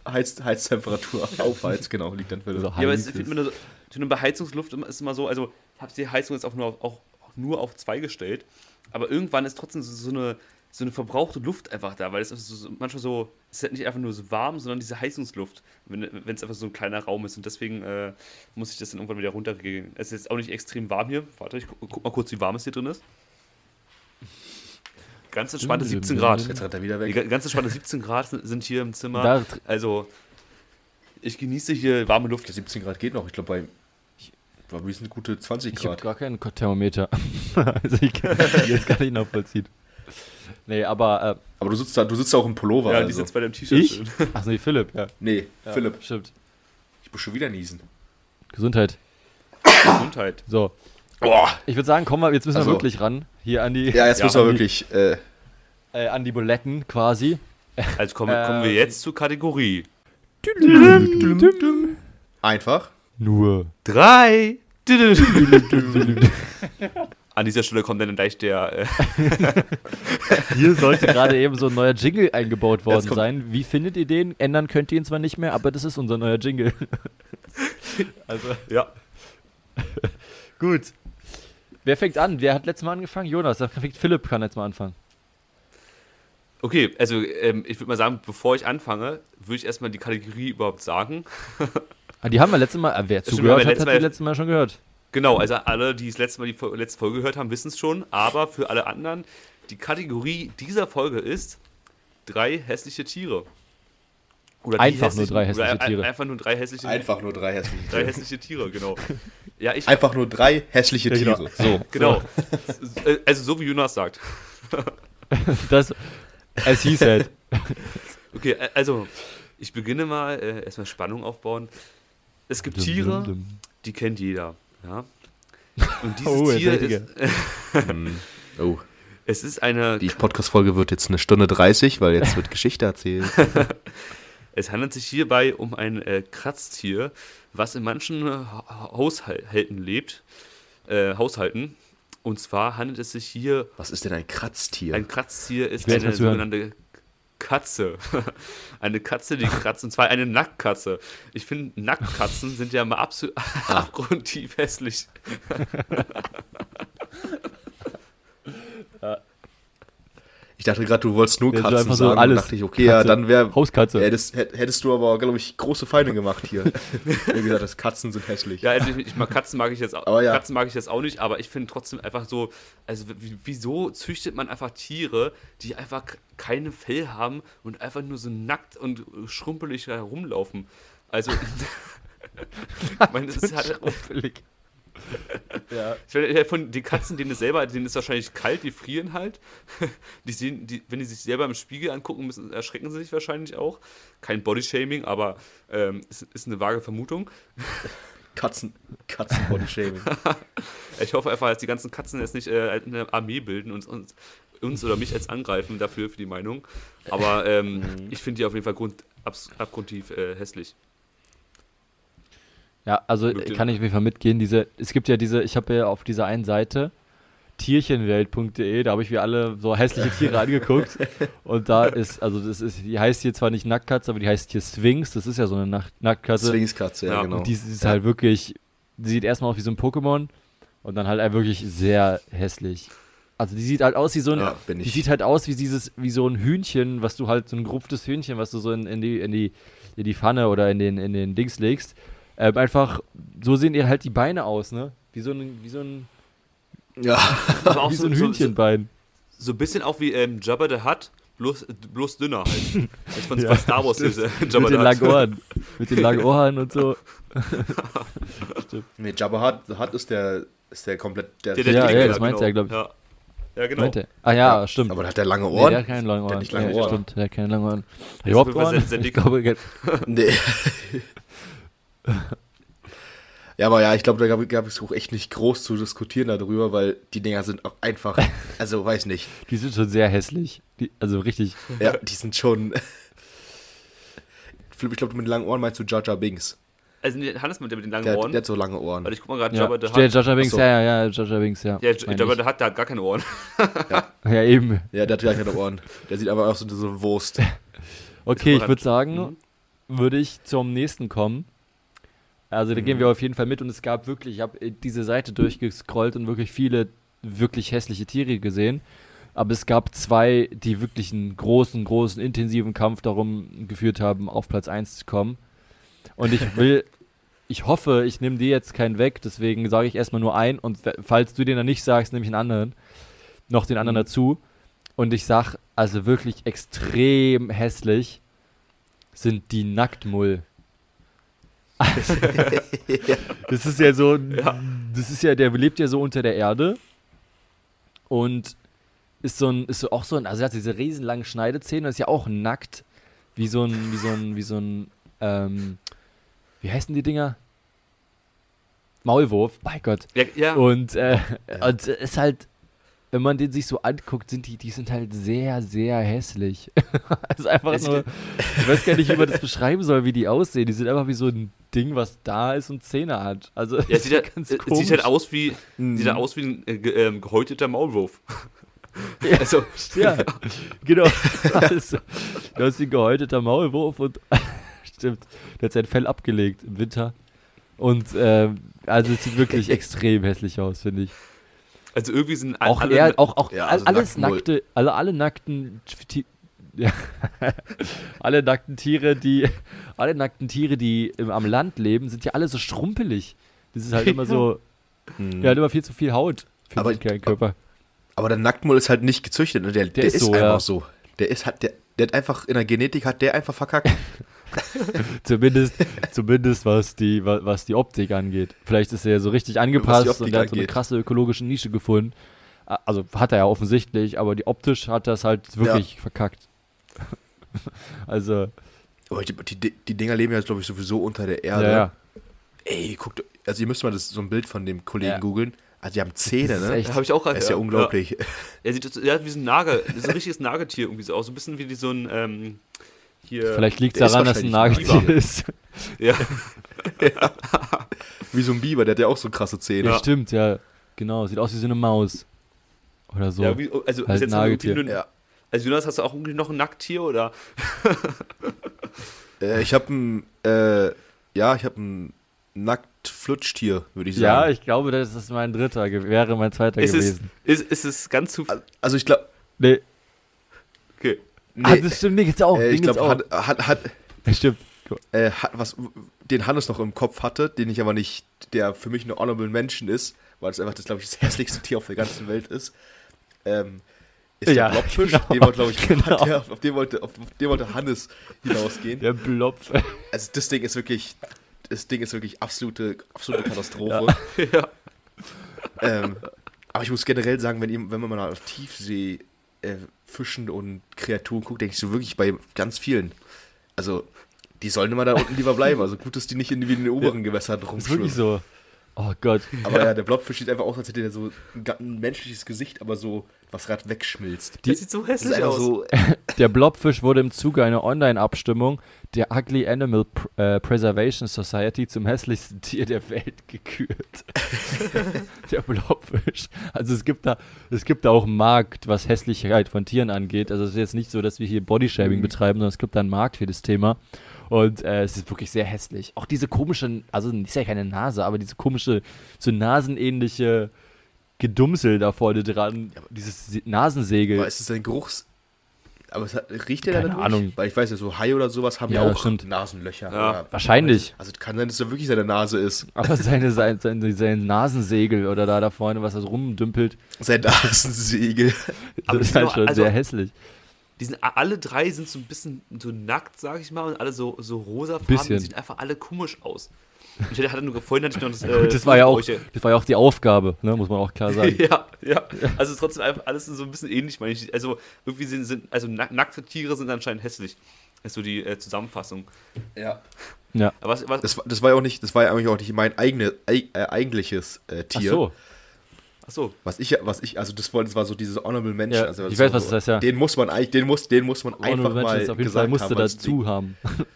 Heiz, Heiztemperatur [laughs] aufheizt. Genau, liegt an Philipp. So Ja, aber es ist. man so, ich finde, bei Heizungsluft immer- ist immer so, also ich habe die Heizung jetzt auch nur auf, auch, auch nur auf zwei gestellt, aber irgendwann ist trotzdem so, so, eine, so eine verbrauchte Luft einfach da, weil es ist so, manchmal so, es ist halt nicht einfach nur so warm, sondern diese Heizungsluft, wenn wenn es einfach so ein kleiner Raum ist und deswegen äh, muss ich das dann irgendwann wieder runterregeln. Es ist jetzt auch nicht extrem warm hier. Warte, ich gu guck mal kurz, wie warm es hier drin ist. Ganz entspannte 17 Grad. Jetzt rennt er wieder weg. ga- ganz entspannte 17 Grad sind hier im Zimmer. Also, ich genieße hier warme Luft. 17 Grad geht noch. Ich glaube, bei. Bei mir sind gute 20 Ich habe Grad. gar keinen Thermometer. [laughs] also ich kann [laughs] jetzt gar nicht nachvollziehen. Nee, aber Aber du sitzt da, du sitzt da auch im Pullover. Ja, die also. sitzt bei dem T-Shirt. ich? [laughs] Achso, nee, Philipp, ja. Nee, ja. Philipp, Stimmt. ich muss schon wieder niesen. Gesundheit. Gesundheit. So, Boah. ich würde sagen, kommen wir, jetzt müssen wir Also- wirklich ran. Hier an die, Ja, jetzt Ja, müssen wir an die- wirklich. Äh, äh, an die Buletten quasi. Also kommen, kommen wir Ähm. jetzt zur Kategorie. einfach. Nur. Drei. [laughs] [laughs] An dieser Stelle kommt dann gleich der. Äh, [laughs] Hier sollte gerade eben so ein neuer Jingle eingebaut worden sein. Wie findet ihr den? Ändern könnt ihr ihn zwar nicht mehr, aber das ist unser neuer Jingle. [laughs] also, ja. [laughs] gut. Wer fängt an? Wer hat letztes Mal angefangen? Jonas. Fängt Philipp, kann jetzt mal anfangen. Okay, also ähm, ich würde mal sagen, bevor ich anfange, würde ich erstmal die Kategorie überhaupt sagen. Ah, die haben wir letztes Mal, äh, wer zugehört hat, hat die letztes Mal schon gehört. Genau, also alle, die das letzte Mal die letzte Folge gehört haben, wissen es schon. Aber für alle anderen, die Kategorie dieser Folge ist drei hässliche Tiere. Oder Einfach nur drei hässliche Tiere. Einfach nur drei hässliche Einfach nur drei hässliche Drei Tiere. hässliche Tiere, genau. [laughs] Ja, ich. Einfach nur drei hässliche genau. Tiere. So. [laughs] Genau. Also so wie Jonas sagt. [laughs] Das, as he said. Okay, äh, also ich beginne mal, äh, erstmal Spannung aufbauen. Es gibt Tiere, die kennt jeder. Ja? Und [laughs] dieses Oh, Tier ist, Mm. [laughs] Oh. es ist eine, Die Podcast-Folge wird jetzt eine Stunde 30, weil jetzt wird Geschichte erzählt. [laughs] es handelt sich hierbei um ein äh, Kratztier, was in manchen äh, Ha- Haushalten lebt, äh, Haushalten Und zwar handelt es sich hier, Was ist denn ein Kratztier? ein Kratztier ist eine sogenannte Katze. [laughs] eine Katze, die kratzt, und zwar eine Nacktkatze. Ich finde, Nacktkatzen sind ja mal absolut [laughs] Ah. abgrundtief hässlich. [laughs] ich dachte gerade, du wolltest nur Ja, so Katzen einfach so sagen. alles und dachte ich, okay, ja, Katze. dann wäre Hauskatze. hättest, hätt- hättest du aber, glaube ich, große Feinde gemacht hier. [laughs] Wie gesagt, das Katzen sind hässlich. Ja, also ich, ich mag Katzen mag ich jetzt auch, ja. Katzen mag ich jetzt auch nicht, aber ich finde trotzdem einfach so, also wieso züchtet man einfach Tiere, die einfach keine Fell haben und einfach nur so nackt und schrumpelig herumlaufen? Also [laughs] ich meine, das ist [laughs] halt Schrumpelig. [laughs] ja. Ich meine, von den Katzen, denen ist selber, denen ist wahrscheinlich kalt, die frieren halt. [laughs] Die sehen, die, wenn die sich selber im Spiegel angucken müssen, erschrecken sie sich wahrscheinlich auch. Kein Bodyshaming, aber ähm, es ist eine vage Vermutung. [laughs] Katzen, Katzen Bodyshaming. Ich hoffe einfach, dass die ganzen Katzen jetzt nicht äh, eine Armee bilden und uns, uns oder mich jetzt angreifen dafür, für die Meinung. Aber ähm, ich finde die auf jeden Fall grund, abs, abgrundtief äh, hässlich. Ja, also dem- kann ich auf jeden Fall mitgehen. Diese, es gibt ja diese, ich habe ja auf dieser einen Seite tierchenwelt.de, da habe ich mir alle so hässliche Tiere [laughs] angeguckt und da ist, also das ist, die heißt hier zwar nicht Nacktkatze, aber die heißt hier Sphinx, das ist ja so eine Nack Nacktkatze. Zwingskatze, ja, Ja, genau. Und die ist halt wirklich, die sieht erstmal aus wie so ein Pokémon und dann halt wirklich sehr hässlich. Also die sieht halt aus wie so ein, Ja, bin die sieht halt aus wie dieses, wie so ein Hühnchen, was du halt, so ein gerupftes Hühnchen, was du so in, in, die, in, die, in die Pfanne oder in den, in den Dings legst. Ähm, einfach, so sehen ihr halt die Beine aus, ne? Wie so ein, wie so ein, ja. Aber auch [laughs] wie so ein Hühnchenbein. So, so ein bisschen auch wie ähm, Jabba the Hutt, bloß, bloß dünner halt. [laughs] Als von, von Star Wars, diese Jabba Mit den the langen. Ohren. Mit den langen Ohren und so. [laughs] Nee, Jabba Hutt, Hutt ist der, ist der komplett, der, Der, der Ja, ja, das meint er, glaub ich. Ja, ja genau. Meint er? Ah ja, stimmt. aber der hat der lange Nee, Ohren? der hat keine langen Der hat Ohren. nicht lange ja, Ohren. Stimmt, der hat keine langen Ohren. Hat ist er überhaupt Ohren? Ich dick. glaube, Nee. Ja, aber ja, ich glaube, da gab, gab es auch echt nicht groß zu diskutieren darüber, weil die Dinger sind auch einfach, [laughs] also weiß nicht. die sind schon sehr hässlich. Die, also richtig. Ja, die sind schon. [laughs] Philipp, ich glaube, mit den langen Ohren meinst du Jar Binks. Also Hannes mit, der mit den langen Der, Ohren. der hat so lange Ohren. weil ich guck mal gerade, Ja, Jabba the der Hutt. Jaja Binks, Achso. ja, ja, ja, Jaja Binks, ja. Ja, Jabba the Hutt, der hat gar keine Ohren. [laughs] Ja, eben. Ja, der hat gar keine Ohren. Der sieht einfach aus wie so eine Wurst. Okay, ich würde sagen, Mhm. würde ich zum nächsten kommen. Also da Mhm. gehen wir auf jeden Fall mit und es gab wirklich, ich habe diese Seite durchgescrollt und wirklich viele wirklich hässliche Tiere gesehen. Aber es gab zwei, die wirklich einen großen, großen, intensiven Kampf darum geführt haben, auf Platz 1 zu kommen. Und ich will, [laughs] ich hoffe, ich nehme dir jetzt keinen weg, deswegen sage ich erstmal nur einen und falls du den dann nicht sagst, nehme ich einen anderen, noch den anderen Mhm. dazu. Und ich sag, also wirklich extrem hässlich sind die Nacktmull. [laughs] Das ist ja so, das ist ja, der lebt ja so unter der Erde und ist so ein, ist so auch so ein, also er hat diese riesenlangen Schneidezähne und ist ja auch nackt, wie so ein, wie so ein, wie so ein, ähm, wie heißen die Dinger? Maulwurf, bei Gott. Ja, ja. Und, äh, und ist halt, wenn man den sich so anguckt, sind die, die sind halt sehr, sehr hässlich. [laughs] also einfach nur, ich weiß gar nicht, wie man das beschreiben soll, wie die aussehen. Die sind einfach wie so ein Ding, was da ist und Zähne hat. Also ja, es sieht, halt, komisch. sieht halt aus wie, Mhm. sieht halt aus wie ein äh, ähm, gehäuteter Maulwurf. Ja. [laughs] Also, Ja, genau. [laughs] Also, du hast wie ein gehäuteter Maulwurf und stimmt, der hat sein Fell abgelegt im Winter. Und ähm, also es sieht wirklich extrem hässlich aus, finde ich. Also irgendwie sind Auch, alle, eher, auch, auch Ja, also alles nackte, alle, alle nackten ja, [laughs] alle nackten Tiere, die alle nackten Tiere, die im, am Land leben, sind ja alle so schrumpelig. Das ist halt immer so, Mhm. ja, hat immer viel zu viel Haut für Aber- den kleinen Körper. Aber der Nacktmull ist halt nicht gezüchtet. Ne? Der, der, ist ist, so, einfach ja. so. Der ist hat, der, der hat einfach in der Genetik hat der einfach verkackt. [laughs] [laughs] Zumindest, zumindest was die, wa- was die Optik angeht. Vielleicht ist er ja so richtig angepasst und er hat so eine krasse ökologische Nische gefunden. Also hat er ja offensichtlich, aber die optisch hat das halt wirklich verkackt. [laughs] also, Aber die, die, die Dinger leben ja, glaube ich, sowieso unter der ja, Erde. ja. Ey, guckt, also ihr müsst mal das, so ein Bild von dem Kollegen Ja. googeln. Also die haben Zähne, Das ist ne? echt- habe ich auch gerade Das ist ja unglaublich. Er sieht so- ja, wie so ein Nager, so ein richtiges Nagetier irgendwie so aus. So ein bisschen wie die, so ein, ähm, hier. Vielleicht liegt es daran, dass ein Nagetier ist. [laughs] Ja, Wie so ein Biber, der hat ja auch so krasse Zähne. Ja, Ja. stimmt, ja. Genau, sieht aus wie so eine Maus. Oder so. Ja, wie, also, Halt ist jetzt Nagetier. nur, Ja. also Jonas, hast du auch irgendwie noch ein Nackttier oder? [laughs] Äh, ich habe ein, äh, ja, ich habe ein Nacktflutschtier, würde ich ja, sagen. ich glaube, das ist mein dritter, wäre mein zweiter Ist es, gewesen. ist, ist es ganz zu. also ich glaube, Nee. Okay. Ah, nee, das stimmt, mir geht's auch. äh, ich glaube, hat, hat, hat, Ja, [laughs] stimmt. äh, hat, was, den Hannes noch im Kopf hatte, den ich aber nicht, der für mich eine Honorable Mention ist, weil es einfach das, glaube ich, das [laughs] hässlichste Tier auf der ganzen Welt ist, ähm, ist Ja, der Blobfisch. genau, den wollte, glaube ich, [laughs] genau. der, auf, den wollte, auf den wollte Hannes hinausgehen. Der Blopf. Also das Ding ist wirklich, das Ding ist wirklich absolute, absolute Katastrophe. ja. Ähm, aber ich muss generell sagen, wenn, wenn man mal auf Tiefsee äh, Fischen und Kreaturen guckt, denke ich so wirklich bei ganz vielen. Also, die sollen immer da unten lieber bleiben. Also gut, dass die nicht in, in den oberen Gewässern ist rumschwimmen. wirklich so. Oh Gott. Aber ja, der Blobfisch sieht einfach aus, als hätte der so ein, ein menschliches Gesicht, aber so, was gerade wegschmilzt. Das sieht so hässlich aus. so. [laughs] Der Blobfisch wurde im Zuge einer Online-Abstimmung der Ugly Animal Pr äh, Preservation Society zum hässlichsten Tier der Welt gekürt. [laughs] der Blobfisch. Also es gibt da, es gibt da auch einen Markt, was Hässlichkeit von Tieren angeht. Also es ist jetzt nicht so, dass wir hier Bodyshaming Mhm. betreiben, sondern es gibt da einen Markt für das Thema. Und äh, es ist wirklich sehr hässlich. Auch diese komische, also ist ja keine Nase, aber diese komische, so nasenähnliche Gedumsel da vorne dran. Dieses Se- Nasensegel. Aber ist es ein Geruchs. Aber es hat, riecht der Keine da? Ahnung. Weil ich weiß ja, so Hai oder sowas haben Ja, ja, auch stimmt. Nasenlöcher. Ja, wahrscheinlich. Also kann sein, dass da wirklich seine Nase ist. Aber seine, sein, sein, sein Nasensegel oder da da vorne, was da rumdümpelt, Sein Nasensegel. Aber das ist halt schon also- sehr hässlich. Die sind alle drei sind so ein bisschen so nackt, sag ich mal, und alle so, so rosa Bisschen. Farben, sieht einfach alle komisch aus. Ich hatte, nur vorhin hatte ich noch das. Gut, äh, das war ja auch, das war ja auch die Aufgabe, ne, muss man auch klar sagen. [laughs] Ja, ja. Also trotzdem einfach alles so ein bisschen ähnlich, meine ich. Also irgendwie sind, sind also nack- nackte Tiere sind anscheinend hässlich. Das ist so die äh, Zusammenfassung. Ja. Ja. Aber was, was, Das, war- das war ja auch nicht, das war ja eigentlich auch nicht mein eigene, eig, äh, eigentliches äh, Ach Tier. so, ach so, Was ich, ja- was ich, also das war, das war so diese Honorable Mention. Ja, also ich so, weiß, was das heißt, ja. Den muss man eigentlich, den muss, den muss man einfach Honorable mal Mentions auf jeden gesagt Fall musste haben, dazu haben. [laughs]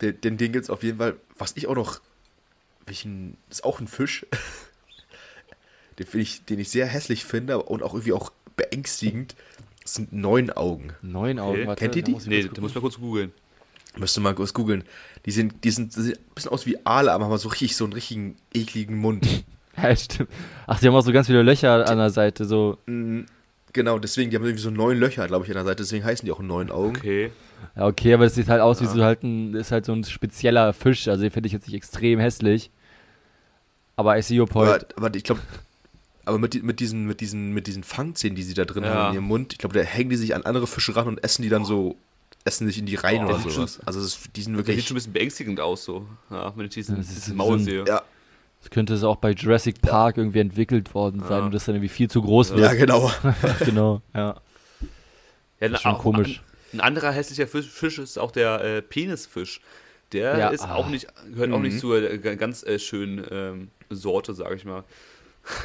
Den, den, den gibt es auf jeden Fall. Was ich auch noch. Welchen. Ist auch ein Fisch. [laughs] den, find ich, den ich sehr hässlich finde und auch irgendwie auch beängstigend. Das sind neun Augen. Neun Augen, Okay. Kennt ihr die? nee, da muss man kurz googeln. Müsste mal kurz googeln. Die sind, die sind, die sehen ein bisschen aus wie Aale, aber haben so richtig so einen richtigen ekligen Mund. [laughs] [laughs] Ja, stimmt. Ach, die haben auch so ganz viele Löcher an der Seite, so. Mhm. genau, deswegen, die haben irgendwie so neun Löcher, glaube ich, an der Seite, deswegen heißen die auch neun Augen. Okay. Ja, okay, aber das sieht halt aus wie Ja. so halt ein, ist halt so ein spezieller Fisch, also den finde ich jetzt nicht extrem hässlich. Aber I see your point. Aber, aber ich glaube, aber mit, mit, diesen, mit, diesen, mit diesen Fangzähnen, die sie da drin Ja. haben in ihrem Mund, ich glaube, da hängen die sich an andere Fische ran und essen die dann so, essen sich in die Reihen Oh, oder sowas. Also das, die sind Der sieht wirklich. schon ein bisschen beängstigend aus, so. Ja, wenn ich diesen, Das ist diese so Maus ein- sehe. Ja, Das könnte es auch bei Jurassic Park irgendwie entwickelt worden sein Ja. und das dann irgendwie viel zu groß ja, wird. genau. [laughs] genau, ja. Ja, Das ist schon auch komisch. Ein anderer hässlicher Fisch, Fisch ist auch der äh, Penisfisch. Der Ja, ist ah. auch nicht, gehört auch Mhm. nicht zur äh, ganz äh, schönen ähm, Sorte, sage ich mal. [laughs]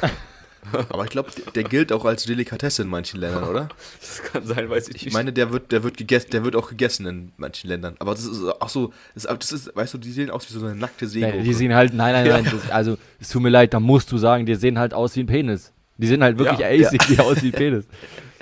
[laughs] Aber ich glaube, der gilt auch als Delikatesse in manchen Ländern, oder? [laughs] Das kann sein, weiß ich, Ich nicht. meine, der wird, der wird gegessen, der wird auch gegessen in manchen Ländern. Aber das ist auch so, das ist, das ist weißt du, die sehen aus wie so eine nackte Seegurke. Nein, die sehen halt, nein, nein, [laughs] Ja. nein, das, also es tut mir leid, da musst du sagen, die sehen halt aus wie ein Penis. Die sehen halt wirklich Ja, basically aus wie ein Penis.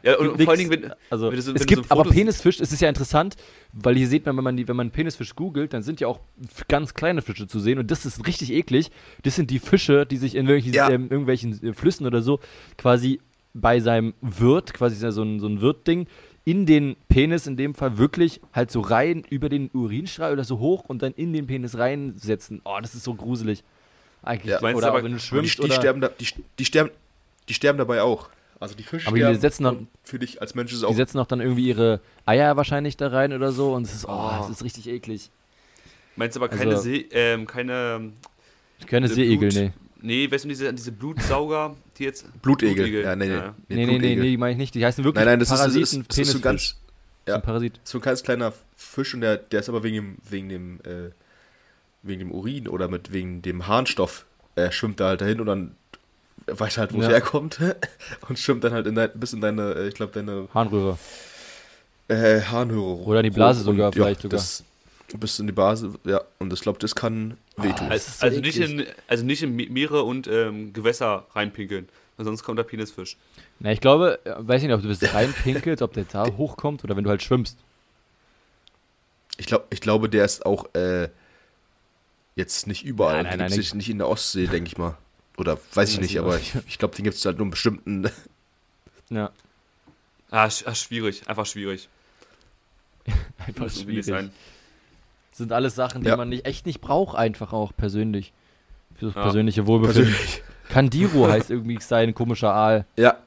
Ja, und, vor allen Dingen, wenn, Also wenn so- es gibt so aber Penisfisch, es ist ja interessant, weil hier sieht man, wenn man die, wenn man Penisfisch googelt, dann sind ja auch ganz kleine Fische zu sehen und das ist richtig eklig. Das sind die Fische, die sich in irgendwelchen, Ja. ähm, irgendwelchen äh, Flüssen oder so quasi bei seinem Wirt, quasi so ein, so ein Wirtding, in den Penis in dem Fall wirklich halt so rein über den Urinstrahl oder so hoch und dann in den Penis reinsetzen. Oh, das ist so gruselig. Eigentlich. Ja. Oder aber- wenn du Aber die, schwimmst die, oder sterben da, die, die, sterben, die sterben dabei auch. Also die Fische Aber die setzen dann- für dich als Mensch ist es die auch. setzen auch dann irgendwie ihre Eier wahrscheinlich da rein oder so und es ist, oh, Oh. das ist richtig eklig. meinst du aber keine, Also- See, ähm, keine, Keine Seeigel, Blut- nee. nee, weißt du, diese, diese Blutsauger, die jetzt. Blutegel. Blutegel, Ja, nee, nee. ja. Nee, nee, nee, Blutegel. nee, die meine ich nicht. Die heißen wirklich Nein, nein, das ist, Parasiten, ist, das ist so ganz. Ist ja. ein Parasit. So ein ganz kleiner Fisch und der, der ist aber wegen dem, wegen dem, äh, wegen dem Urin oder mit wegen dem Harnstoff äh, schwimmt da halt dahin und dann weiß halt, wo Ja. herkommt [laughs] und schwimmt dann halt in dein, bis in deine, äh, ich glaube, deine Harnröhre. äh, Harnröhre. Oder in die Blase hoch sogar, und, vielleicht ja, sogar. Das, bis in die Blase, ja. Und ich glaube, das kann wehtun. Also, ist so also, nicht in, also nicht in Me- Meere und ähm, Gewässer reinpinkeln, weil sonst kommt der Penisfisch. Na, ich glaube, äh, weiß nicht, ob du das reinpinkelst, ob der da [laughs] hochkommt oder wenn du halt schwimmst. Ich, glaub, ich glaube, der ist auch äh, jetzt nicht überall. Nein, nein, nein, nicht, nicht in der Ostsee, denke ich mal. Oder weiß ich nicht, ich aber ich, ich glaube, den gibt es halt nur in bestimmten. Ja, Ah, sch ah, schwierig, einfach schwierig. [laughs] einfach nicht schwierig. Sind alles Sachen, die Ja. man nicht, echt nicht braucht, einfach auch persönlich. Für das Ja. persönliche Wohlbefinden. Persönlich. [laughs] Kandiro heißt irgendwie sein komischer Aal, Ja.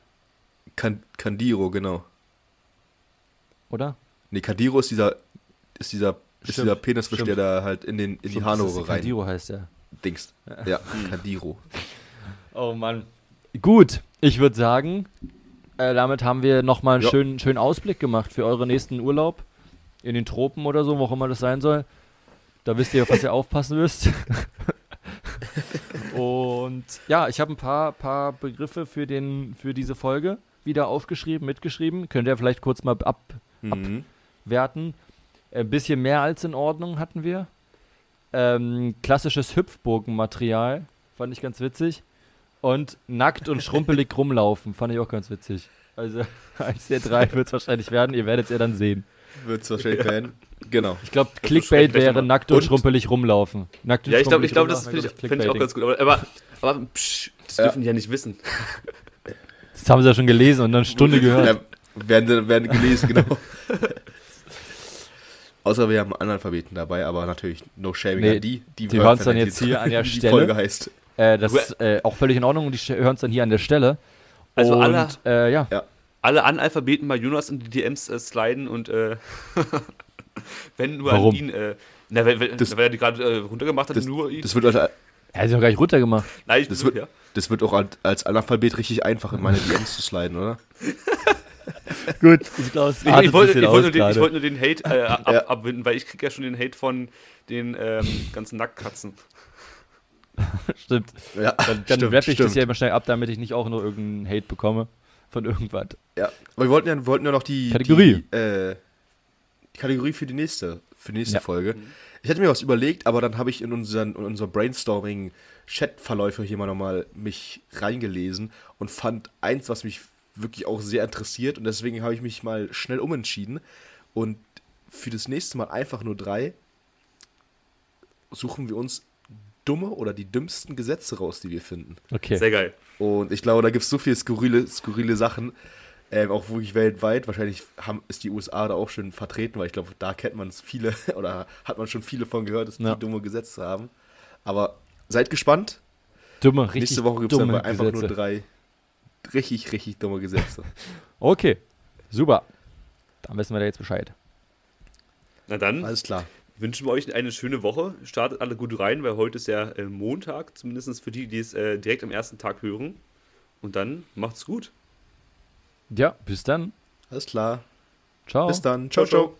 Can Candiro, genau. oder? Nee, Candiro ist dieser, ist dieser, ist dieser Penisfisch, stimmt. der da halt in, den, in die Stimmt, das ist- rein Kandiro heißt der. Dingst. Ja, Candiro. Oh Mann. Gut, ich würde sagen, äh, damit haben wir nochmal einen schönen, schönen Ausblick gemacht für euren nächsten Urlaub. In den Tropen oder so, wo auch immer das sein soll. Da wisst ihr, auf was ihr [laughs] aufpassen müsst. [laughs] Und ja, ich habe ein paar, paar Begriffe für, den, für diese Folge wieder aufgeschrieben, mitgeschrieben. Könnt ihr vielleicht kurz mal Mhm. abwerten. Ein bisschen mehr als in Ordnung hatten wir. Ähm, klassisches Hüpfburgenmaterial, fand ich ganz witzig. Und nackt und schrumpelig rumlaufen, fand ich auch ganz witzig. Also [laughs] eins der drei wird es wahrscheinlich werden, ihr werdet es ja dann sehen. Wird es wahrscheinlich werden. Genau. Ich glaube, Clickbait schlecht, wäre nackt und, Und- schrumpelig rumlaufen. Nackt und Ja, ich glaube, ich glaub, das finde ich, find ich auch ganz gut. Aber, aber, aber psch, das dürfen die ja nicht wissen. Das haben sie ja schon gelesen und dann eine Stunde gehört. Ja, werden, werden gelesen, genau. [laughs] Außer wir haben Analphabeten dabei, aber natürlich no shaming Nee, an die. Die, die hören hören's dann jetzt hier an der [laughs] die Stelle. Folge heißt. Äh, das ist äh, auch völlig in Ordnung und die hören es dann hier an der Stelle. Also und, alle- äh, ja. Alle Analphabeten bei Jonas in die DMs äh, sliden und äh, [laughs] wenn nur Warum? an ihn, äh, na, weil, weil, Das- weil er die gerade äh, runtergemacht hat, Das, nur ihn. das, wird, als- Er hat sich noch gar nicht runtergemacht. Nein, ich das bin- wird- ja. das wird auch als- als Analphabet richtig einfach in meine DMs zu sliden, oder? [laughs] [laughs] Gut, ich glaube, es Ich, ich, wollte, ich, aus wollte nur den, ich wollte nur den Hate äh, [laughs] ab, Ja. abwinden, weil ich kriege ja schon den Hate von den ähm, ganzen Nacktkatzen. [laughs] Stimmt. Ja, Dann, dann stimmt, rappe ich das stimmt. ja immer schnell ab, damit ich nicht auch nur irgendeinen Hate bekomme von irgendwas. Ja, aber wir wollten ja, wollten ja noch die Kategorie. Die, äh, die Kategorie für die nächste, für die nächste Ja. Folge. Ich hätte mir was überlegt, aber dann habe ich in unseren in unser Brainstorming Chat-Verläufe hier mal nochmal mich reingelesen und fand eins, was mich wirklich auch sehr interessiert und deswegen habe ich mich mal schnell umentschieden und für das nächste Mal einfach nur drei suchen wir uns dumme oder die dümmsten Gesetze raus, die wir finden. Okay. Sehr geil. Und ich glaube, da gibt es so viele skurrile, skurrile Sachen, ähm, auch wirklich weltweit. Wahrscheinlich haben, ist die USA da auch schon vertreten, weil ich glaube, da kennt man es viele [laughs] oder hat man schon viele von gehört, dass Ja. die dumme Gesetze haben. Aber seid gespannt. Dumme, richtig Nächste Woche gibt es einfach Gesetze. nur drei richtig, richtig dumme Gesetze. [laughs] Okay, super. Dann wissen wir da jetzt Bescheid. Na dann Alles klar. wünschen wir euch eine schöne Woche. Startet alle gut rein, weil heute ist ja äh, Montag, zumindest für die, die es äh, direkt am ersten Tag hören. Und dann macht's gut. Ja, bis dann. Alles klar. Ciao. Bis dann. Ciao, ciao.